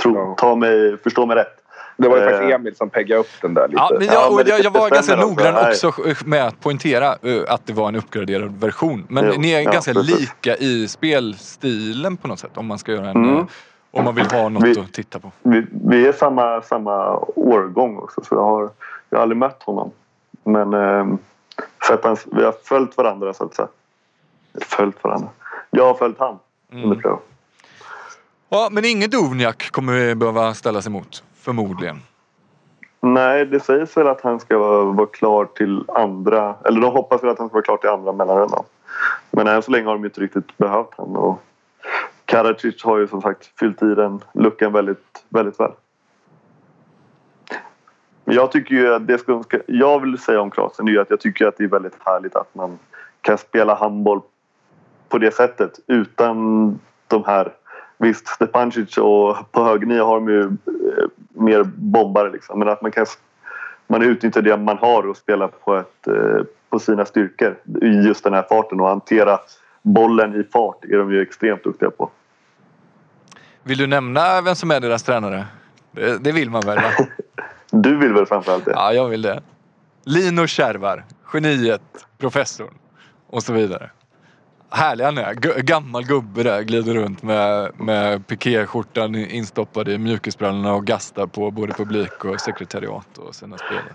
tro, ta mig, förstå mig rätt. Det var ju Eh. faktiskt Emil som peggade upp den där lite. Ja, men jag, Ja, men jag, jag var ganska noggrann också med att poängtera eh, att det var en uppgraderad version. Men Jo, ni är ja, ganska precis. lika i spelstilen på något sätt. Om man ska göra en... Mm. eh, Om man vill ha något Vi- att titta på. Vi, vi är samma, samma årgång också så jag har, jag har aldrig mött honom. Men eh, för att han, vi har följt varandra så att säga. Följt varandra. Jag har följt han under Mm. flera år. Ja, men ingen Dovniak kommer vi behöva ställas emot. Förmodligen. Nej, det sägs väl att han ska vara, vara klar till andra... Eller de hoppas väl att han ska vara klar till andra mellanrundan. Men än så länge har de inte riktigt behövt honom. Och Karadzic har ju som sagt fyllt i den luckan väldigt, väldigt väl. Jag tycker ju att det ska, jag vill säga om Kroatien är ju att jag tycker att det är väldigt härligt att man kan spela handboll på det sättet utan de här Visst, Stepancic och på högernia har de ju eh, mer bombare liksom. Men att man kan man utnyttjar det man har och spelar på, ett, eh, på sina styrkor i just den här farten och hantera bollen i fart är de ju extremt duktiga på. Vill du nämna vem som är deras tränare? Det, det vill man väl? Va? Du vill väl framförallt det? Ja, jag vill det. Lino Kärvar, geniet, professorn och så vidare. Härlig han är. G- gammal gubbe där, glider runt med, med pikéskjortan instoppad i mjukisbrallorna och gastar på både publik och sekretariat och sina spelare.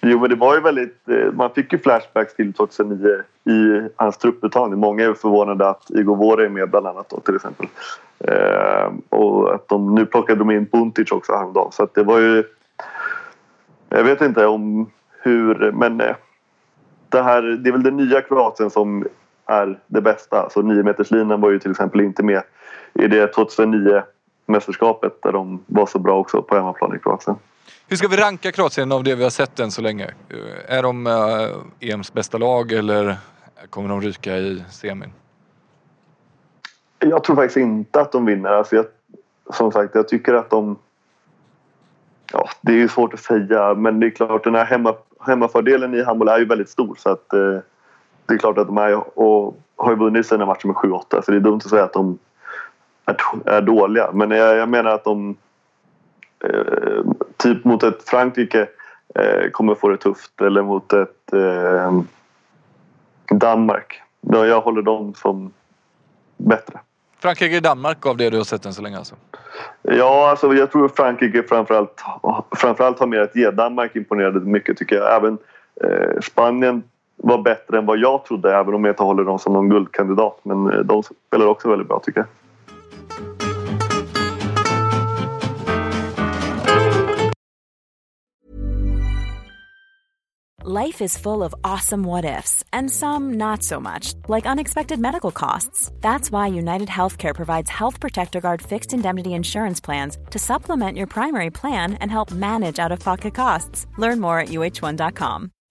Jo men det var ju väldigt, eh, man fick ju flashbacks till 2009 i hans trupputtagning. Många är förvånade att Igor Vore är med bland annat då till exempel. Eh, och att de nu plockade de in Buntic också häromdagen. Så att det var ju... Jag vet inte om hur, men eh, det här, det är väl det nya Kroatien som är det bästa. Så 9 meterslinan var ju till exempel inte med i det 2009 mästerskapet där de var så bra också på hemmaplan i Kroatien. Hur ska vi ranka Kroatien av det vi har sett än så länge? Är de eh, EMs bästa lag eller kommer de ryka i semin? Jag tror faktiskt inte att de vinner. Alltså jag, som sagt, jag tycker att de... Ja, det är ju svårt att säga, men det är klart den här hemma, hemmafördelen i handboll är ju väldigt stor. Så att, eh, det är klart att de är och har ju vunnit sina matcher med 7-8 så det är dumt att säga att de är, är dåliga. Men jag, jag menar att de eh, typ mot ett Frankrike eh, kommer få det tufft eller mot ett eh, Danmark. Ja, jag håller dem som bättre. Frankrike-Danmark av det du har sett än så länge alltså? Ja, alltså jag tror Frankrike framförallt, framförallt har mer att ge. Danmark imponerade mycket tycker jag. Även eh, Spanien var bättre än vad jag trodde även om jag inte håller dem som någon guldkandidat. Men eh, de spelar också väldigt bra tycker jag. Life is full of awesome what ifs, and some not so much, like unexpected medical costs. That's why United Healthcare provides Health Protector Guard fixed indemnity insurance plans to supplement your primary plan and help manage out of pocket costs. Learn more at uh1.com.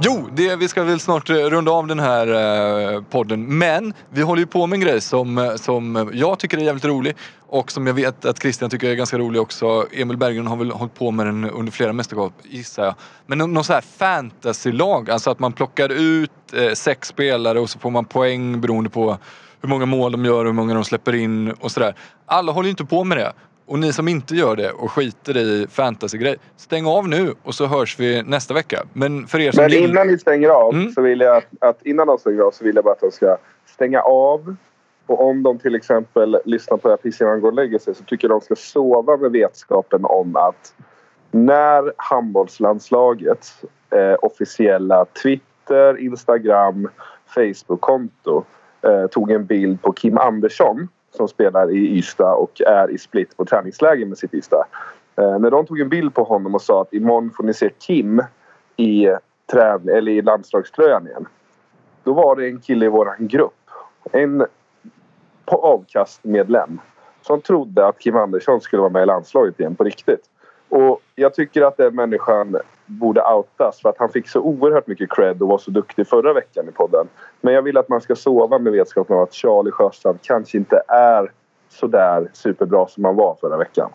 Jo, det, vi ska väl snart eh, runda av den här eh, podden. Men vi håller ju på med en grej som, eh, som jag tycker är jävligt rolig och som jag vet att Christian tycker är ganska rolig också. Emil Berggren har väl hållit på med den under flera mästerskap gissar jag. Men någon, någon sån här fantasylag, alltså att man plockar ut sex spelare och så får man poäng beroende på hur många mål de gör och hur många de släpper in och sådär. Alla håller ju inte på med det. Och ni som inte gör det och skiter i fantasygrej, stäng av nu och så hörs vi nästa vecka. Men för er som Men innan ni stänger av Mm. så vill jag att, att innan de stänger av så vill jag bara att de ska stänga av. Och om de till exempel lyssnar på det här precis innan de går och lägger sig så tycker jag de ska sova med vetskapen om att när handbollslandslagets eh, officiella Twitter, Instagram, Facebook-konto eh, tog en bild på Kim Andersson som spelar i Ystad och är i Split på träningsläger med sitt Ystad. Eh, när de tog en bild på honom och sa att imorgon får ni se Kim i, eh, träv- eller i landslagströjan igen. Då var det en kille i vår grupp, en på avkastmedlem som trodde att Kim Andersson skulle vara med i landslaget igen på riktigt. Och jag tycker att den människan borde outas för att han fick så oerhört mycket cred och var så duktig förra veckan i podden. Men jag vill att man ska sova med vetskapen om att Charlie Sjöstrand kanske inte är så där superbra som han var förra veckan.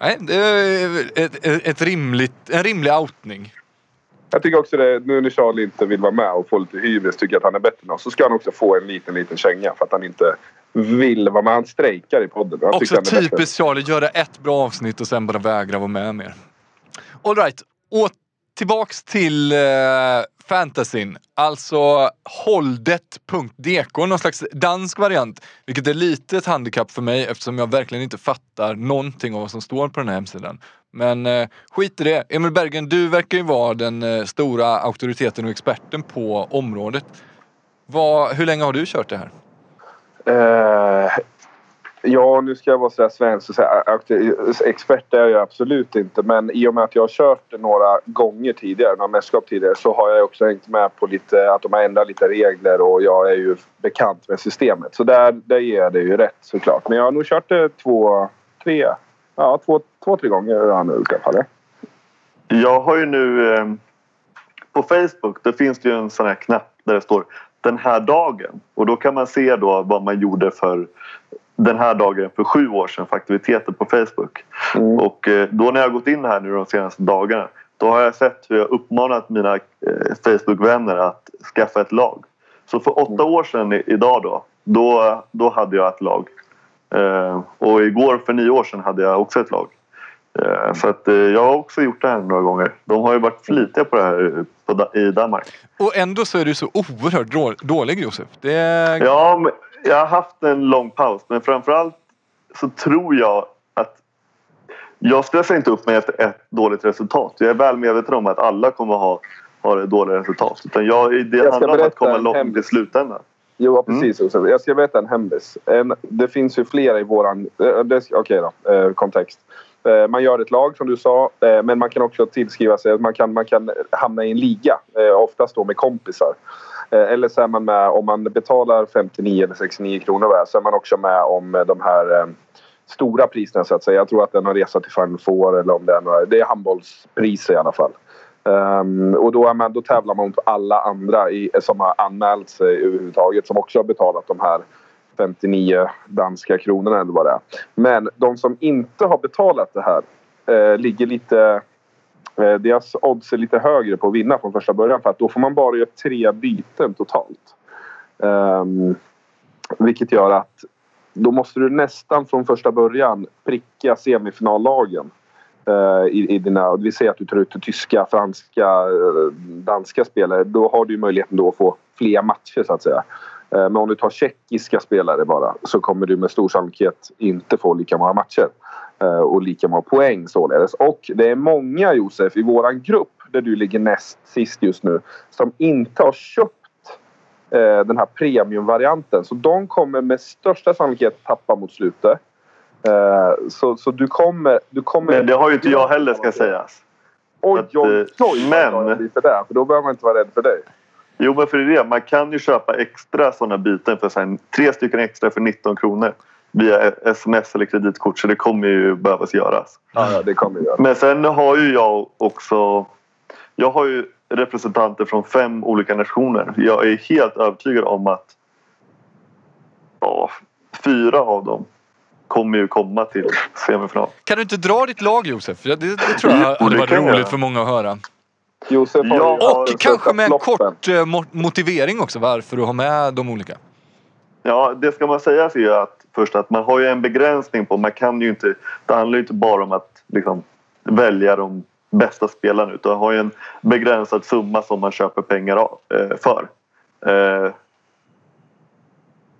Nej, det är ett, ett, rimligt, en rimlig outning. Jag tycker också det, nu när Charlie inte vill vara med och få lite hybris, tycker att han är bättre än oss, så ska han också få en liten, liten känga för att han inte vill vara med. Han strejkar i podden. Han Också typiskt Charlie, göra ett bra avsnitt och sen bara vägra vara med mer. Alright, tillbaks till eh, fantasyn. Alltså holdet.dk, någon slags dansk variant. Vilket är lite ett handikapp för mig eftersom jag verkligen inte fattar någonting av vad som står på den här hemsidan. Men eh, skit i det. Emil Bergen, du verkar ju vara den eh, stora auktoriteten och experten på området. Vad, hur länge har du kört det här? Eh, ja, nu ska jag vara sådär svensk och säga expert är jag ju absolut inte. Men i och med att jag har kört det några gånger tidigare, några mästerskap tidigare, så har jag också hängt med på lite, att de har ändrat lite regler och jag är ju bekant med systemet. Så där, där ger jag det ju rätt såklart. Men jag har nog kört det två, tre, ja två, två tre gånger har jag nu gjort fall. Jag har ju nu eh, på Facebook, då finns det ju en sån här knapp där det står den här dagen. Och då kan man se då vad man gjorde för den här dagen för sju år sedan för aktiviteter på Facebook. Mm. Och eh, då när jag gått in här nu de senaste dagarna då har jag sett hur jag uppmanat mina eh, Facebook-vänner att skaffa ett lag. Så för åtta år sedan idag då, då, då hade jag ett lag. Eh, och igår för nio år sedan hade jag också ett lag. Så att jag har också gjort det här några gånger. De har ju varit flitiga på det här på, i Danmark. Och ändå så är du så oerhört dålig Josef. Det. Ja, men jag har haft en lång paus men framförallt så tror jag att jag stressar inte upp mig efter ett dåligt resultat. Jag är väl medveten om att alla kommer ha, ha det dåliga resultat. Utan jag, det Jag ska handlar om att komma en långt hemlis. i slutändan. Jo, precis. Josef. Jag ska berätta en hemlis. En, det finns ju flera i våran... eh, Okej då, eh, kontext. Eh, Eh, man gör ett lag som du sa, eh, men man kan också tillskriva sig man kan, man kan hamna i en liga, eh, oftast då med kompisar. Eller så är man med, om man betalar 59 eller 69 kronor så är man också med om de här stora priserna så att säga. Jag tror att det är någon resa till Final Four eller om det är några, det är handbollspriser i alla fall. Um, och då, är man, då tävlar man mot alla andra i, som har anmält sig överhuvudtaget som också har betalat de här 59 danska kronorna eller vad det är. Men de som inte har betalat det här eh, ligger lite... Eh, deras odds är lite högre på att vinna från första början för att då får man bara göra tre byten totalt. Um, vilket gör att då måste du nästan från första början pricka semifinallagen. Uh, i, i dina, vi säger att du tar ut tyska, franska, eh, danska spelare. Då har du möjligheten då att få fler matcher så att säga. Uh, men om du tar tjeckiska spelare bara så kommer du med stor sannolikhet inte få lika många matcher. Och lika många poäng således. Och det är många Josef i våran grupp där du ligger näst sist just nu som inte har köpt eh, den här premiumvarianten. Så de kommer med största sannolikhet tappa mot slutet. Eh, så, så du kommer, du kommer... Men det har ju inte jag heller ska sägas. Oj, oj, oj, men... för då behöver man inte vara rädd för dig. Jo, men för det man kan ju köpa extra sådana byten för här, tre stycken extra för 19 kronor via sms eller kreditkort så det kommer ju behövas göras. Ja, det kommer göras. Men sen har ju jag också... Jag har ju representanter från fem olika nationer. Jag är helt övertygad om att ja, fyra av dem kommer ju komma till semifinal. Kan du inte dra ditt lag Josef? Det, det tror jag hade varit roligt jag. för många att höra. Josef ja, och kanske med en kort eh, motivering också varför du har med de olika. Ja, det ska man säga är att först att man har ju en begränsning på, man kan ju inte, det handlar ju inte bara om att liksom välja de bästa spelarna utan har ju en begränsad summa som man köper pengar eh, för. Eh,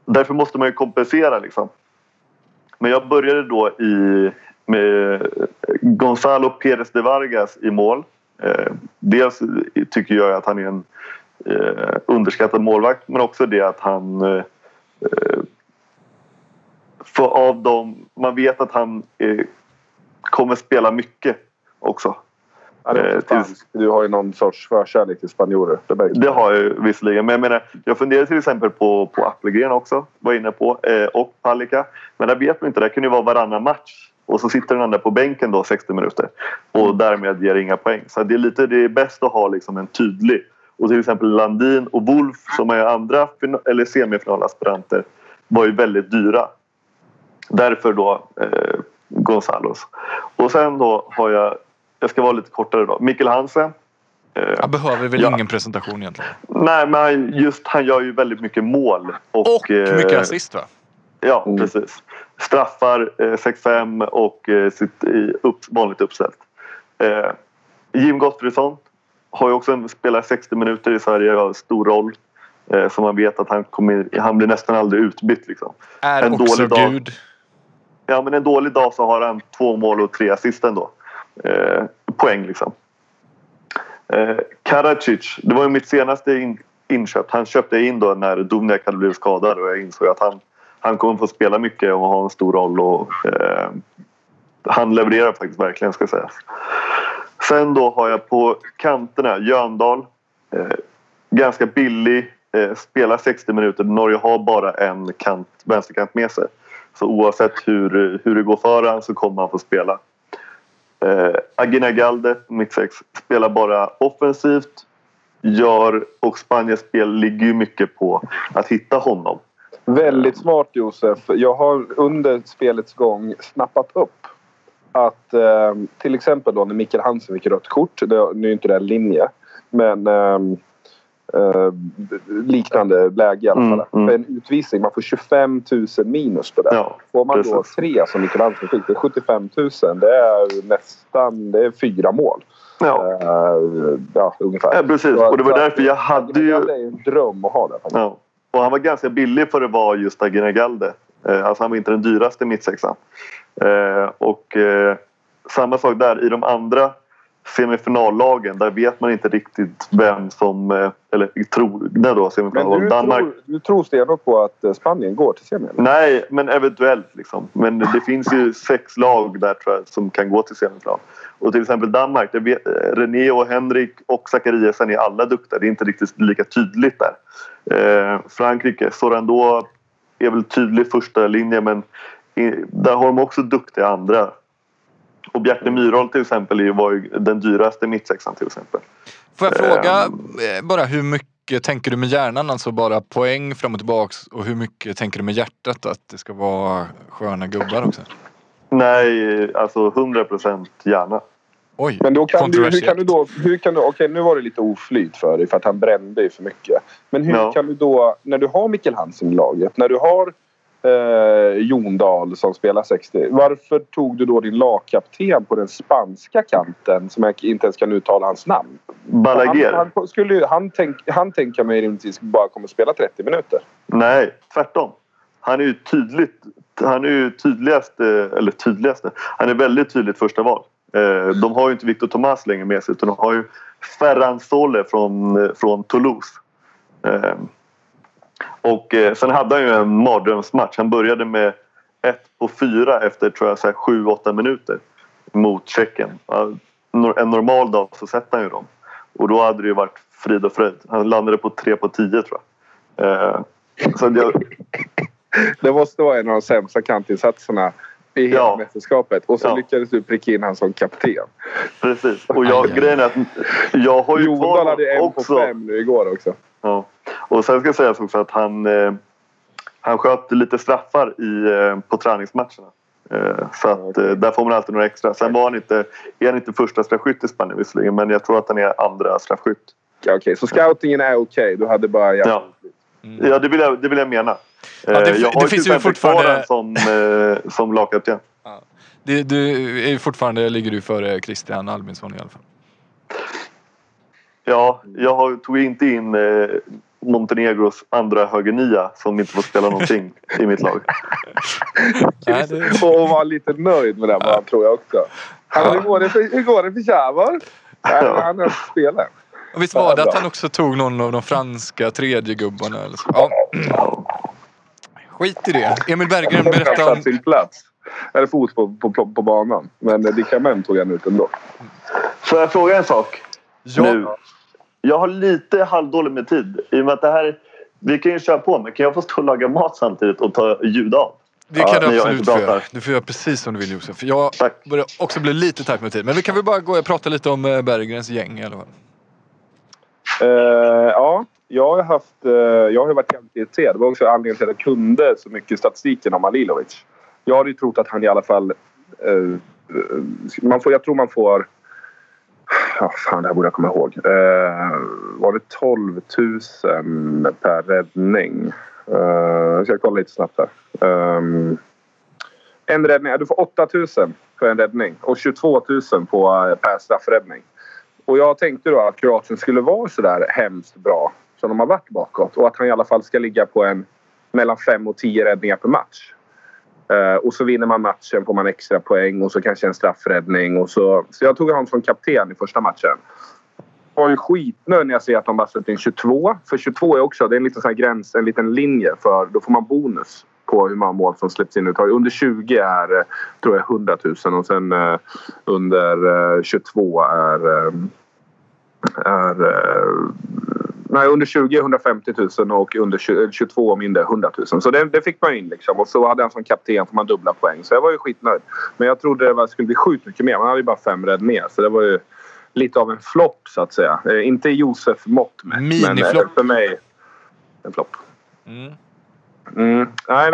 därför måste man ju kompensera liksom. Men jag började då i, med Gonzalo Pérez de Vargas i mål. Eh, dels tycker jag att han är en underskattad målvakt men också det att han för av dem, man vet att han kommer spela mycket också. Ja, eh, Du har ju någon sorts förkärlek till spanjorer. Det, det har jag ju visserligen. Men jag menar, jag funderar till exempel på, på Appelgren också. Var inne på. Eh, och Palicka. Men där vet man inte. Det kunde ju vara varannan match. Och så sitter den andra på bänken då 60 minuter. Och mm. därmed ger inga poäng. Så det är, lite, det är bäst att ha liksom en tydlig. Och till exempel Landin och Wolf som är andra eller semifinalaspiranter var ju väldigt dyra. Därför då eh, Gonzalos. Och sen då har jag jag ska vara lite kortare då. Mikkel Hansen. Eh, jag behöver väl ja. ingen presentation egentligen? Nej, men just han gör ju väldigt mycket mål. Och, och mycket eh, assist va? Ja, mm. precis. Straffar eh, 6-5 och eh, sitt upp, vanligt uppställt. Eh, Jim Gottfridsson har ju också en, spelar 60 minuter i Sverige och har stor roll. Eh, så man vet att han, kommer, han blir nästan aldrig utbytt. Liksom. Är en också dålig dag, gud. Ja, men en dålig dag så har han två mål och tre assist ändå eh, poäng liksom. Eh, Karacic, det var ju mitt senaste in, inköp. Han köpte in då när Duvnjak hade blivit skadad och jag insåg att han, han kommer få spela mycket och ha en stor roll. Och, eh, han levererar faktiskt verkligen ska sägas. Sen då har jag på kanterna Jöndal. Eh, ganska billig. Eh, spelar 60 minuter. Norge har bara en kant, vänsterkant med sig. Så oavsett hur, hur det går för honom så kommer han få spela. Eh, Agina Galde, mittsex, spelar bara offensivt. Gör, och Spaniens spel ligger ju mycket på att hitta honom. Väldigt smart Josef. Jag har under spelets gång snappat upp att eh, till exempel då när Mikkel Hansen fick rött kort. Det, nu är inte det en linje. Men eh, eh, liknande läge i alla fall. Mm, mm. En utvisning, man får 25 000 minus på det. Ja, får man precis. då tre som Mikael Andersson fick, det är 75 000. Det är nästan det är fyra mål. Ja. Uh, ja, ungefär. Ja, precis, och det var därför jag hade ju... Det är en dröm att ha det. Ja. Och han var ganska billig för att vara just Agina Galde. Eh, alltså han var inte den dyraste mittsexan. Eh, och eh, samma sak där, i de andra semifinallagen, där vet man inte riktigt vem som... eh, Eller tror... Nej då, Men semifinal. du Danmark tror, du tror stenhårt på att eh, Spanien går till semi? eller? Nej, men eventuellt. Liksom. Men det finns ju sex lag där tror jag, som kan gå till semifinal. Och till exempel Danmark, det vet, eh, René och Henrik och Zachariasen är alla duktiga. Det är inte riktigt lika tydligt där. Eh, Frankrike, Sorando är väl tydlig första linje men där har de också duktiga andra. Och Bjarte Myrholm till exempel är ju- var ju den dyraste mittsexan till exempel. Får jag fråga eh, bara hur mycket tänker du med hjärnan? Alltså bara poäng fram och tillbaks och hur mycket tänker du med hjärtat? Att det ska vara sköna gubbar också? Nej, alltså 100 procent gärna. Oj, Men då kan du, hur kan du då... Hur kan du, okej, nu var det lite oflyt för dig för att han brände ju för mycket. Men hur Ja. kan du då, när du har Mikkel Hansen i laget, när du har eh, Jon Dahl som spelar 60. Varför tog du då din lagkapten på den spanska kanten som jag inte ens kan uttala hans namn? Balaguer? Han, han, skulle, han, tänk, han tänker mig rimligtvis bara kommer att spela 30 minuter. Nej, tvärtom. Han är ju tydligt, han är ju tydligaste, eller tydligaste, han är väldigt tydligt första val. Eh, De har ju inte Victor Thomas längre med sig utan de har ju Ferran Sole från, från Toulouse. Och eh, sen hade han ju en mardrömsmatch. Han började med 1 på 4 efter tror jag 7-8 minuter mot Tjeckien. En normal dag så sätter han ju dem. Och då hade det ju varit frid och fröjd. Han landade på 3 på 10 tror jag. Eh, Så jag, Det måste vara en av de sämsta kantinsatserna i hela Ja. mästerskapet. Och så Ja. lyckades du pricka in han som kapten. precis. Och jag, grejen är att jag har ju Jon Dahl kvar hade en också. på fem nu igår också. Ja. Och sen ska sägas också att han, eh, han sköt lite straffar i, eh, på träningsmatcherna. Eh, så att eh, där får man alltid några extra. Sen var han inte, är han inte första straffskytt i Spanien visserligen men jag tror att han är andra straffskytt. Okej, så scoutingen är okej. Du hade bara... Ja. Ja, det vill jag, det vill jag mena. Ja, det- jag det har finns till ju exempel fortfarande- som, eh, som lagkapten. Det, du är ju fortfarande, ligger du före Christian Albinsson i alla fall. Ja, jag har, tog inte in Montenegros andra högernia som inte får spela någonting i mitt lag. Nej, det, Och var lite nöjd med det bara, tror jag också. Han, hur, går det för, hur går det för Tjävar? Han har spelat. och visst var det att han också tog någon av de franska tredje gubbarna eller så? Ja, skit i det. Emil Berggren, berätta Han om... sin plats. Eller fot på, på, på, på banan. Men Dickamem tog han ut ändå. Får jag fråga en sak? Ja, nu. Jag har lite halvdåligt med tid. I och med att det här, vi kan ju köra på men kan jag få stå och laga mat samtidigt och ta ljud av? det kan Ja, du absolut få göra. Du får göra precis som du vill Josef. Jag Tack. börjar också bli lite tajt med tid. Men vi kan väl bara gå och prata lite om eh, Berggrens gäng alla fall. Eh, ja, jag har haft... eh, jag har varit jävligt irriterad. Det var också anledningen till att jag kunde så mycket statistiken om Alilovic. Jag hade ju trott att han i alla fall... eh, man får, jag tror man får... Ja, fan, det här borde jag komma ihåg. Eh, var det 12 000 per räddning? Eh, jag ska kolla lite snabbt här. Ehm, en räddning. Du får 8 000 för en räddning och 22 000 på, eh, per straffräddning. Och jag tänkte då att Kroatien skulle vara så där hemskt bra som de har varit bakåt och att han i alla fall ska ligga på en mellan 5 och 10 räddningar per match. Uh, och så vinner man matchen får man extra poäng och så kanske en straffräddning. Och så, så jag tog honom som kapten i första matchen. Jag var ju skitnöjd när jag ser att de bara släppte in 22. För 22 är också det är en liten sån här gräns, en liten linje för då får man bonus på hur många mål som släpps in. Under 20 är eh, tror jag 100 000 och sen uh, under uh, 22 är, är Nej, under 20 är 150 000 och under 20, 22 och mindre 100 000. Så det, det fick man in liksom. Och så hade han som kapten får man dubbla poäng. Så jag var ju skitnöjd. Men jag trodde det skulle bli sjukt mycket mer. Man hade ju bara fem räddningar. Så det var ju lite av en flopp så att säga. Eh, inte Josef mått mätt. Men Miniflopp. eh, för mig en flopp. Mm. Mm. Nej,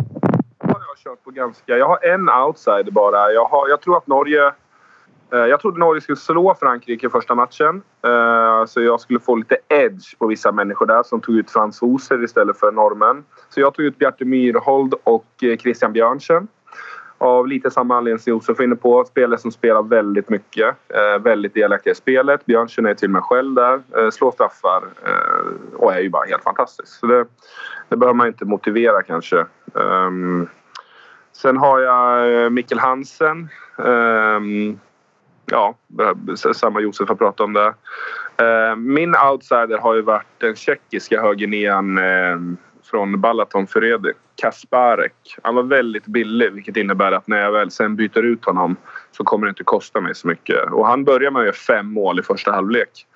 har jag kört på ganska... Jag har en outsider bara. Jag, har, jag tror att Norge... Eh, jag trodde Norge skulle slå Frankrike i första matchen. Eh, så jag skulle få lite edge på vissa människor där som tog ut fransoser istället för norrmän. Så jag tog ut Bjarte Myrhold och eh, Christian Björnsen. Av lite samma anledning som Josef var inne på. Spelare som spelar väldigt mycket. Väldigt delaktiga i spelet. Björnsen är till och med själv där. Slår straffar. Och är ju bara helt fantastisk. Så det, det behöver man inte motivera kanske. Ehm, sen har jag Mikkel Hansen. Ehm, ja, eh, samma Josef har pratat om det. Eh, min outsider har ju varit den tjeckiska högernian eh, från Balaton Feredi, Kasparek. Han var väldigt billig vilket innebär att när jag väl sen byter ut honom så kommer det inte kosta mig så mycket. Och han börjar med att göra fem mål i första halvlek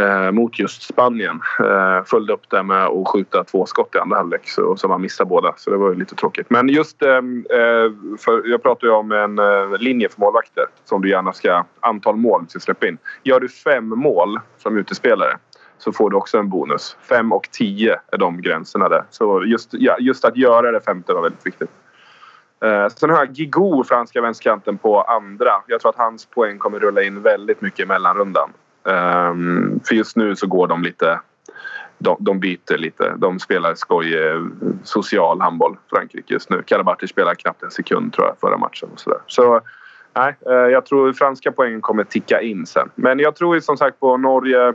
eh, mot just Spanien. Eh, följde upp det med att skjuta två skott i andra halvlek så, som han missade båda. Så det var ju lite tråkigt. Men just eh, eh, för jag pratar ju om en eh, linje för målvakter som du gärna ska antal mål du ska släppa in. Gör du fem mål som utespelare så får du också en bonus. Fem och tio är de gränserna där. Så just, ja, just att göra det femte var väldigt viktigt. Eh, sen har jag Gigo, franska vänsterkanten, på andra. Jag tror att hans poäng kommer rulla in väldigt mycket i mellanrundan. Um, för just nu så går de lite... De, de byter lite. De spelar skoj eh, social handboll, Frankrike just nu. Karabatic spelar knappt en sekund tror jag förra matchen. Och så där. så nej, eh, jag tror franska poängen kommer ticka in sen. Men jag tror som sagt på Norge,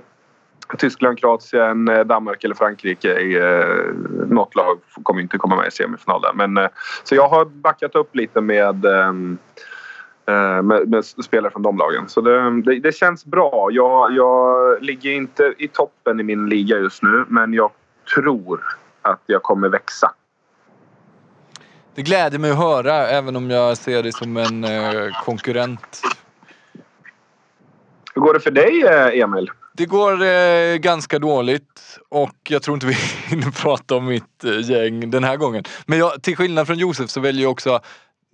Tyskland, Kroatien, eh, Danmark eller Frankrike. Eh, något lag kommer inte komma med i semifinalen. Men, så jag har backat upp lite med ehm, med, med, spelare från de lagen. Så det, det, det känns bra. Jag, jag, ligger inte i toppen i min liga just nu men jag tror att jag kommer växa. Det gläder mig att höra även om jag ser dig som en eh, konkurrent. Hur går det för dig eh, Emil? Det går eh, ganska dåligt och jag tror inte vi hinner prata om mitt eh, gäng den här gången. Men jag, till skillnad från Josef så väljer jag också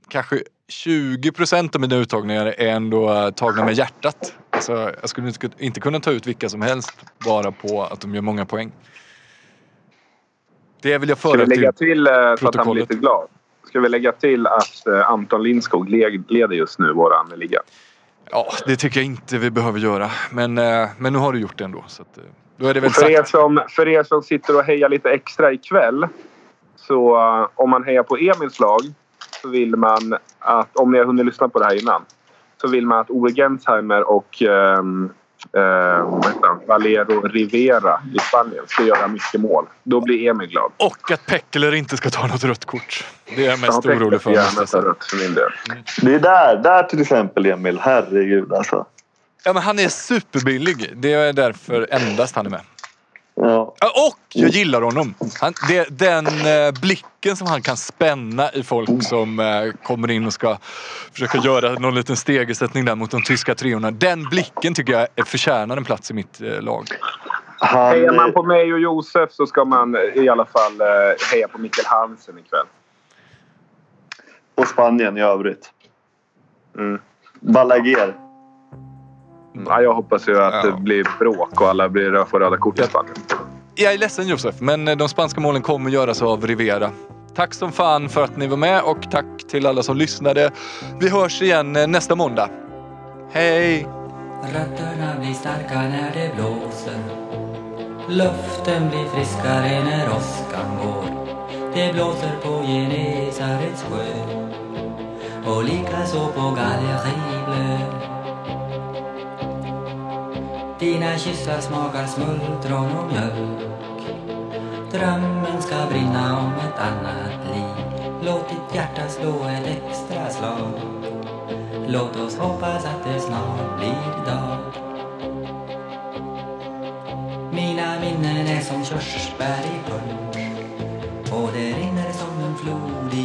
kanske 20 procent av mina uttagningar är ändå eh, tagna med hjärtat. Alltså, jag skulle inte kunna ta ut vilka som helst bara på att de gör många poäng. Det vill jag föra Ska vi lägga till, till eh, att han blir lite glad? Ska vi lägga till att eh, Anton Lindskog leder just nu våran liga? Ja, det tycker jag inte vi behöver göra. Men, men nu har du gjort det ändå. Så att, då är det väl för, er som, för er som sitter och hejar lite extra ikväll. Så om man hejar på Emils lag så vill man att, om ni har hunnit lyssna på det här innan, så vill man att Ove Gensheimer och um, uh, Valero Rivera i Spanien ska göra mycket mål. Då blir Emil glad. Och att Pekkeler inte ska ta något rött kort. Det är jag mest ja, orolig för. Rött för min del. Mm. Det är där, där till exempel Emil. Herregud alltså. Ja men han är superbillig. Det är därför endast han är med. Ja. Och jag gillar honom. Han, det, den eh, blicken som han kan spänna i folk som eh, kommer in och ska försöka göra någon liten stegersättning där mot de tyska treorna. Den blicken tycker jag förtjänar en plats i mitt eh, lag. Han... Hejar man på mig och Josef så ska man i alla fall eh, heja på Mikkel Hansen ikväll. Och Spanien i övrigt. Mm. Balaguer. Ja, jag hoppas ju att ja. det blir bråk och alla blir får röda kort i Spanien. Jag är ledsen Josef, men de spanska målen kommer göras av Rivera. Tack som fan för att ni var med och tack till alla som lyssnade. Vi hörs igen nästa måndag. Hej! Rötterna blir starka när det blåser. Luften blir friskare när åskan går. Det blåser på Genesarets sjö och likaså på Gallerivlö. Dina kyssar smakar smultron och mjölk. Drömmen ska brinna om ett annat liv. Låt ditt hjärta slå ett extra slag. Låt oss hoppas att det snart blir dag. Mina minnen är som körsbär i punsch och det rinner som en flod i